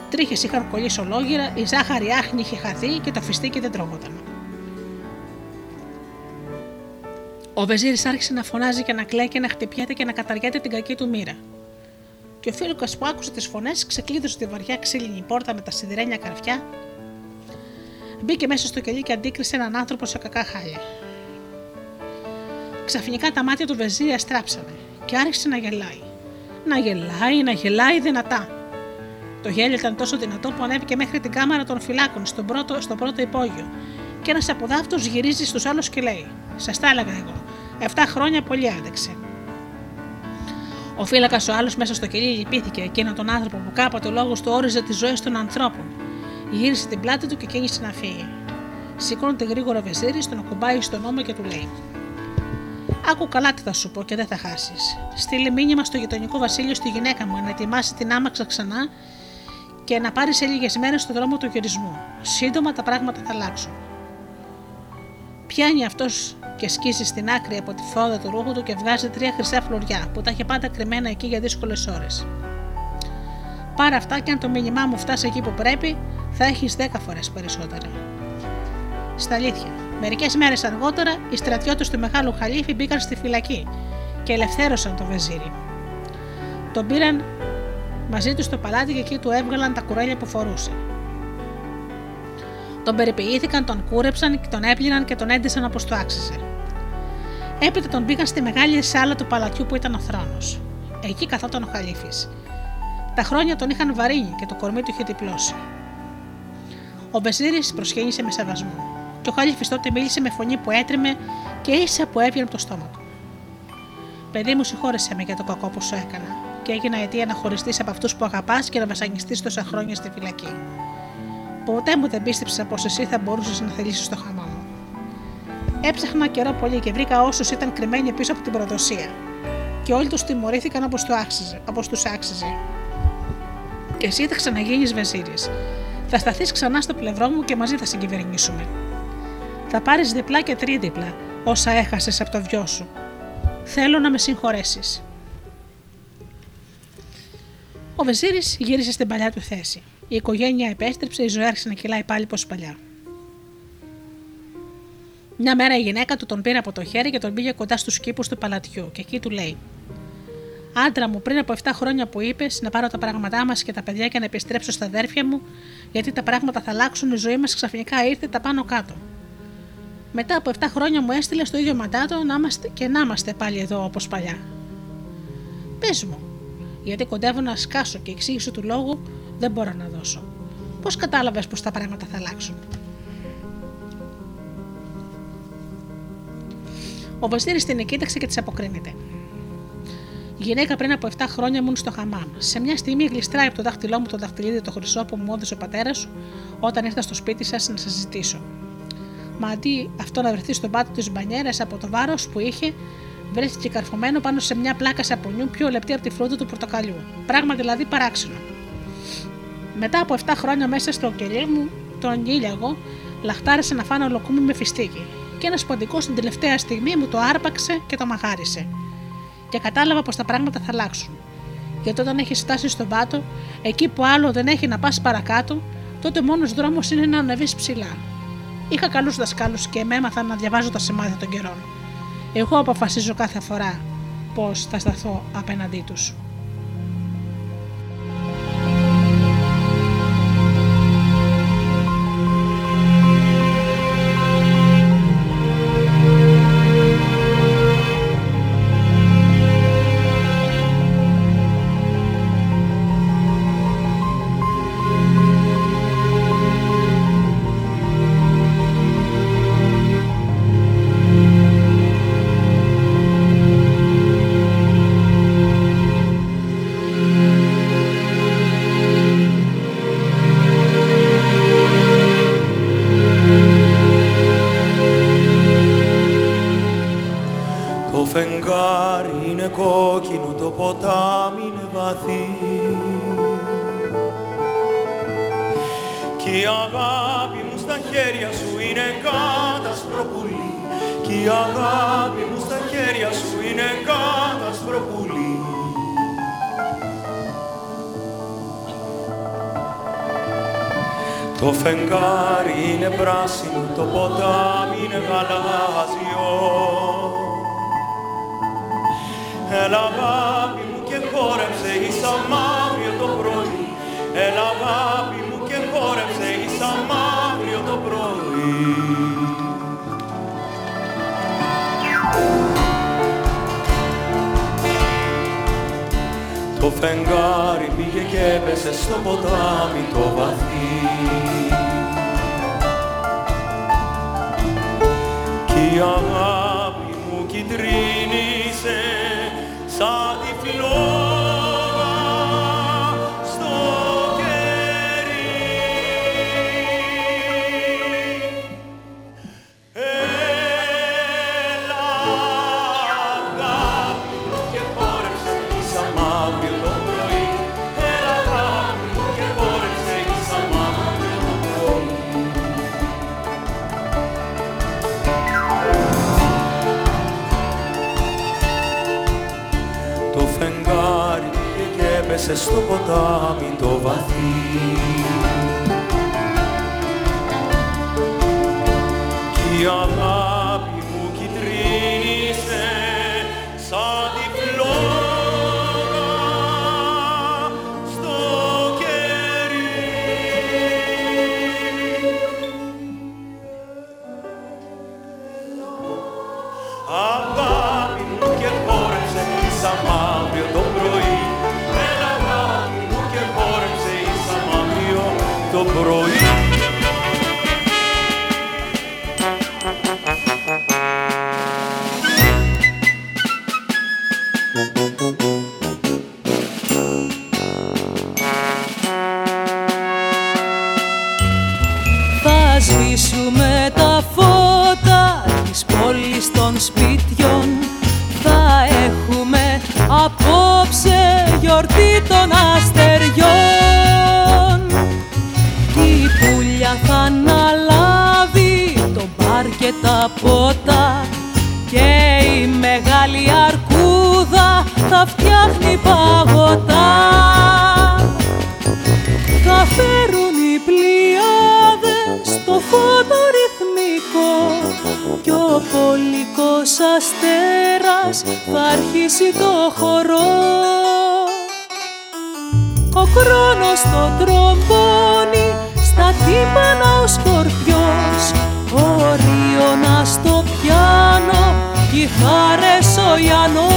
Τρίχες είχαν κολλήσει ολόγυρα, η ζάχαρη άχνη είχε χαθεί και το φιστίκι δεν τρώγονταν. Ο Βεζίρης άρχισε να φωνάζει και να κλαίει και να χτυπιέται και να καταργέται την κακή του μοίρα και ο Φίλικα που άκουσε τις φωνές ξεκλείδωσε τη βαριά ξύλινη πόρτα με τα σιδερένια καρφιά, μπήκε μέσα στο κελί και αντίκρισε έναν άνθρωπο σε κακά χάλια. Ξαφνικά τα μάτια του Βεζίρια στράψανε και άρχισε να γελάει. Να γελάει, να γελάει δυνατά. Το γέλιο ήταν τόσο δυνατό που ανέβηκε μέχρι την κάμαρα των φυλάκων στο πρώτο, στο πρώτο υπόγειο. Και ένας από δάφτου γυρίζει στους άλλους και λέει: Σας τα έλεγα εγώ. Εφτά χρόνια πολύ άντεξε. Ο φύλακας ο άλλος μέσα στο κελί λυπήθηκε εκείνον τον άνθρωπο που κάποτε ο λόγος του όριζε τις ζωές των ανθρώπων. Γύρισε την πλάτη του και κίνησε να φύγει. Σηκώνεται γρήγορα βεζίρι, τον ακουμπάει στον ώμο και του λέει: Άκου καλά τι θα σου πω και δεν θα χάσεις. Στείλε μήνυμα στο γειτονικό βασίλειο στη γυναίκα μου να ετοιμάσει την άμαξα ξανά και να πάρεις σε λίγες μέρες στο δρόμο του γυρισμού. Σύντομα τα πράγματα θα αλλάξουν. Πιάνει αυτός και σκίσει στην άκρη από τη φόδα του ρούχου του και βγάζει τρία χρυσά φλουριά που τα είχε πάντα κρυμμένα εκεί για δύσκολες ώρες. Πάρε αυτά και αν το μήνυμά μου φτάσει εκεί που πρέπει, θα έχεις δέκα φορές περισσότερα. Στα αλήθεια, μερικές μέρες αργότερα οι στρατιώτες του μεγάλου Χαλίφη μπήκαν στη φυλακή και ελευθέρωσαν τον Βεζίρι. Τον πήραν μαζί τους στο παλάτι και εκεί του έβγαλαν τα κουρέλια που φορούσε. Τον περιποιήθηκαν, τον κούρεψαν, τον έπλυναν και τον έντυσαν όπως το άξιζε. Έπειτα τον πήγαν στη μεγάλη σάλα του παλατιού που ήταν ο θρόνος. Εκεί καθόταν ο Χαλίφης. Τα χρόνια τον είχαν βαρύνει και το κορμί του είχε διπλώσει. Ο Μπεζίρης προσχένησε με σεβασμό. Και ο Χαλίφης τότε μίλησε με φωνή που έτρεμε και ίσα που έβγαινε από το στόμα του. Παιδί μου, συγχώρεσαι με για το κακό που σου έκανα και έγινα αιτία να χωριστείς από αυτούς που αγαπάς και να βασανιστείς τόσα χρόνια στη φυλακή. Ποτέ μου δεν πίστεψα πως εσύ θα μπορούσες να θελήσεις το χαμά μου. Έψαχνα καιρό πολύ και βρήκα όσους ήταν κρυμμένοι πίσω από την προδοσία. Και όλοι τους τιμωρήθηκαν όπως του άξιζε. Όπως τους άξιζε. Και εσύ θα ξαναγίνεις βεζίρη. Θα σταθείς ξανά στο πλευρό μου και μαζί θα συγκυβερνήσουμε. Θα πάρεις διπλά και τρίδιπλα όσα έχασες από το βιό σου. Θέλω να με συγχωρέσεις. Ο Βεζίρη γύρισε στην παλιά του θέση. Η οικογένεια επέστρεψε, η ζωή άρχισε να κυλάει πάλι πω παλιά. Μια μέρα η γυναίκα του τον πήρε από το χέρι και τον πήγε κοντά στους κήπους του παλατιού και εκεί του λέει: Άντρα μου, πριν από 7 χρόνια που είπες να πάρω τα πράγματά μας και τα παιδιά και να επιστρέψω στα αδέρφια μου, γιατί τα πράγματα θα αλλάξουν, η ζωή μας ξαφνικά ήρθε τα πάνω κάτω. Μετά από 7 χρόνια μου έστειλε στο ίδιο μαντάτο να είμαστε και να είμαστε πάλι εδώ όπως παλιά. Πες μου, γιατί κοντεύω να σκάσω και εξήγηση του λόγου δεν μπορώ να δώσω. Πώς κατάλαβες πως τα πράγματα θα αλλάξουν; Ο Βασίλη την κοίταξε και της αποκρίνεται. Η γυναίκα πριν από 7 χρόνια ήμουν στο χαμάμ. Σε μια στιγμή γλιστράει από το δάχτυλό μου το δαχτυλίδι το χρυσό που μου έδωσε ο πατέρας σου όταν ήρθα στο σπίτι σας να σας ζητήσω. Μα αντί αυτό να βρεθεί στον πάτο της μπανιέρας από το βάρος που είχε, βρέθηκε καρφωμένο πάνω σε μια πλάκα σαπουνιού πιο λεπτή από τη φρούτα του πορτοκαλιού. Πράγμα δηλαδή παράξενο. Μετά από 7 χρόνια μέσα στο κελί μου, τον ήλιαγο, λαχτάρισε να φάνω λοκούμι με φιστίκι και ένας ποντικός στην τελευταία στιγμή μου το άρπαξε και το μαγάρισε. Και κατάλαβα πως τα πράγματα θα αλλάξουν. Γιατί όταν έχεις φτάσει στον πάτο, εκεί που άλλο δεν έχει να πας παρακάτω, τότε μόνος δρόμος είναι να ανεβείς ψηλά. Είχα καλούς δασκάλους και με έμαθαν να διαβάζω τα σημάδια των καιρών. Εγώ αποφασίζω κάθε φορά πώ θα σταθώ απέναντί τους. Ποτά και η μεγάλη αρκούδα θα φτιάχνει παγωτά. Θα φέρουν οι πλοιάδες το φωτορυθμικό κι ο πολικός αστέρας θα αρχίσει το χορό. Ο χρόνος το τρομπώνει Mariano.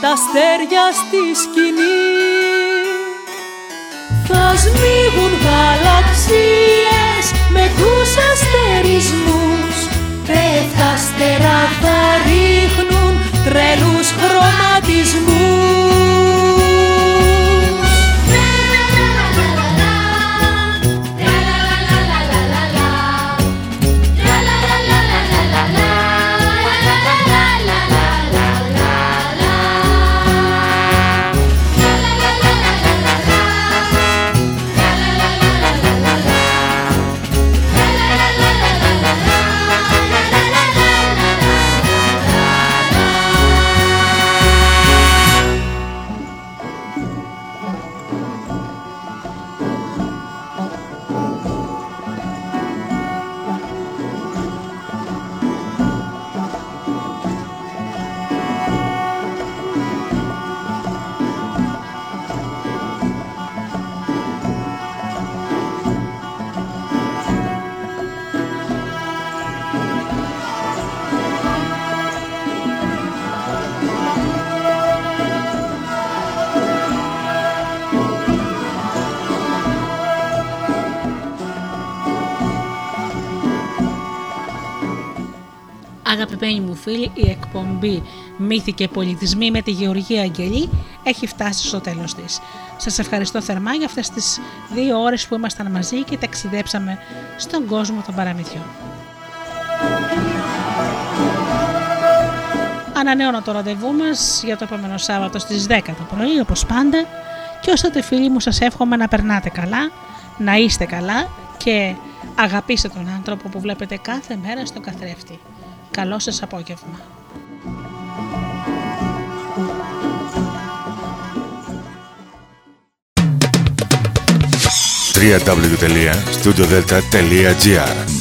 Τα αστέρια στη φίλοι, η εκπομπή Μύθοι και Πολιτισμοί με τη Γεωργία Αγγελή έχει φτάσει στο τέλος της. Σας ευχαριστώ θερμά για αυτές τις δύο ώρες που ήμασταν μαζί και ταξιδέψαμε στον κόσμο των παραμυθιών. Ανανέωνα το ραντεβού μας για το επόμενο Σάββατο στις 10 το πρωί όπως πάντα και όσο τότε φίλοι μου σας εύχομαι να περνάτε καλά, να είστε καλά και αγαπήστε τον άνθρωπο που βλέπετε κάθε μέρα στο καθρέφτη. Καλό σας απόγευμα. www.studiodelta.gr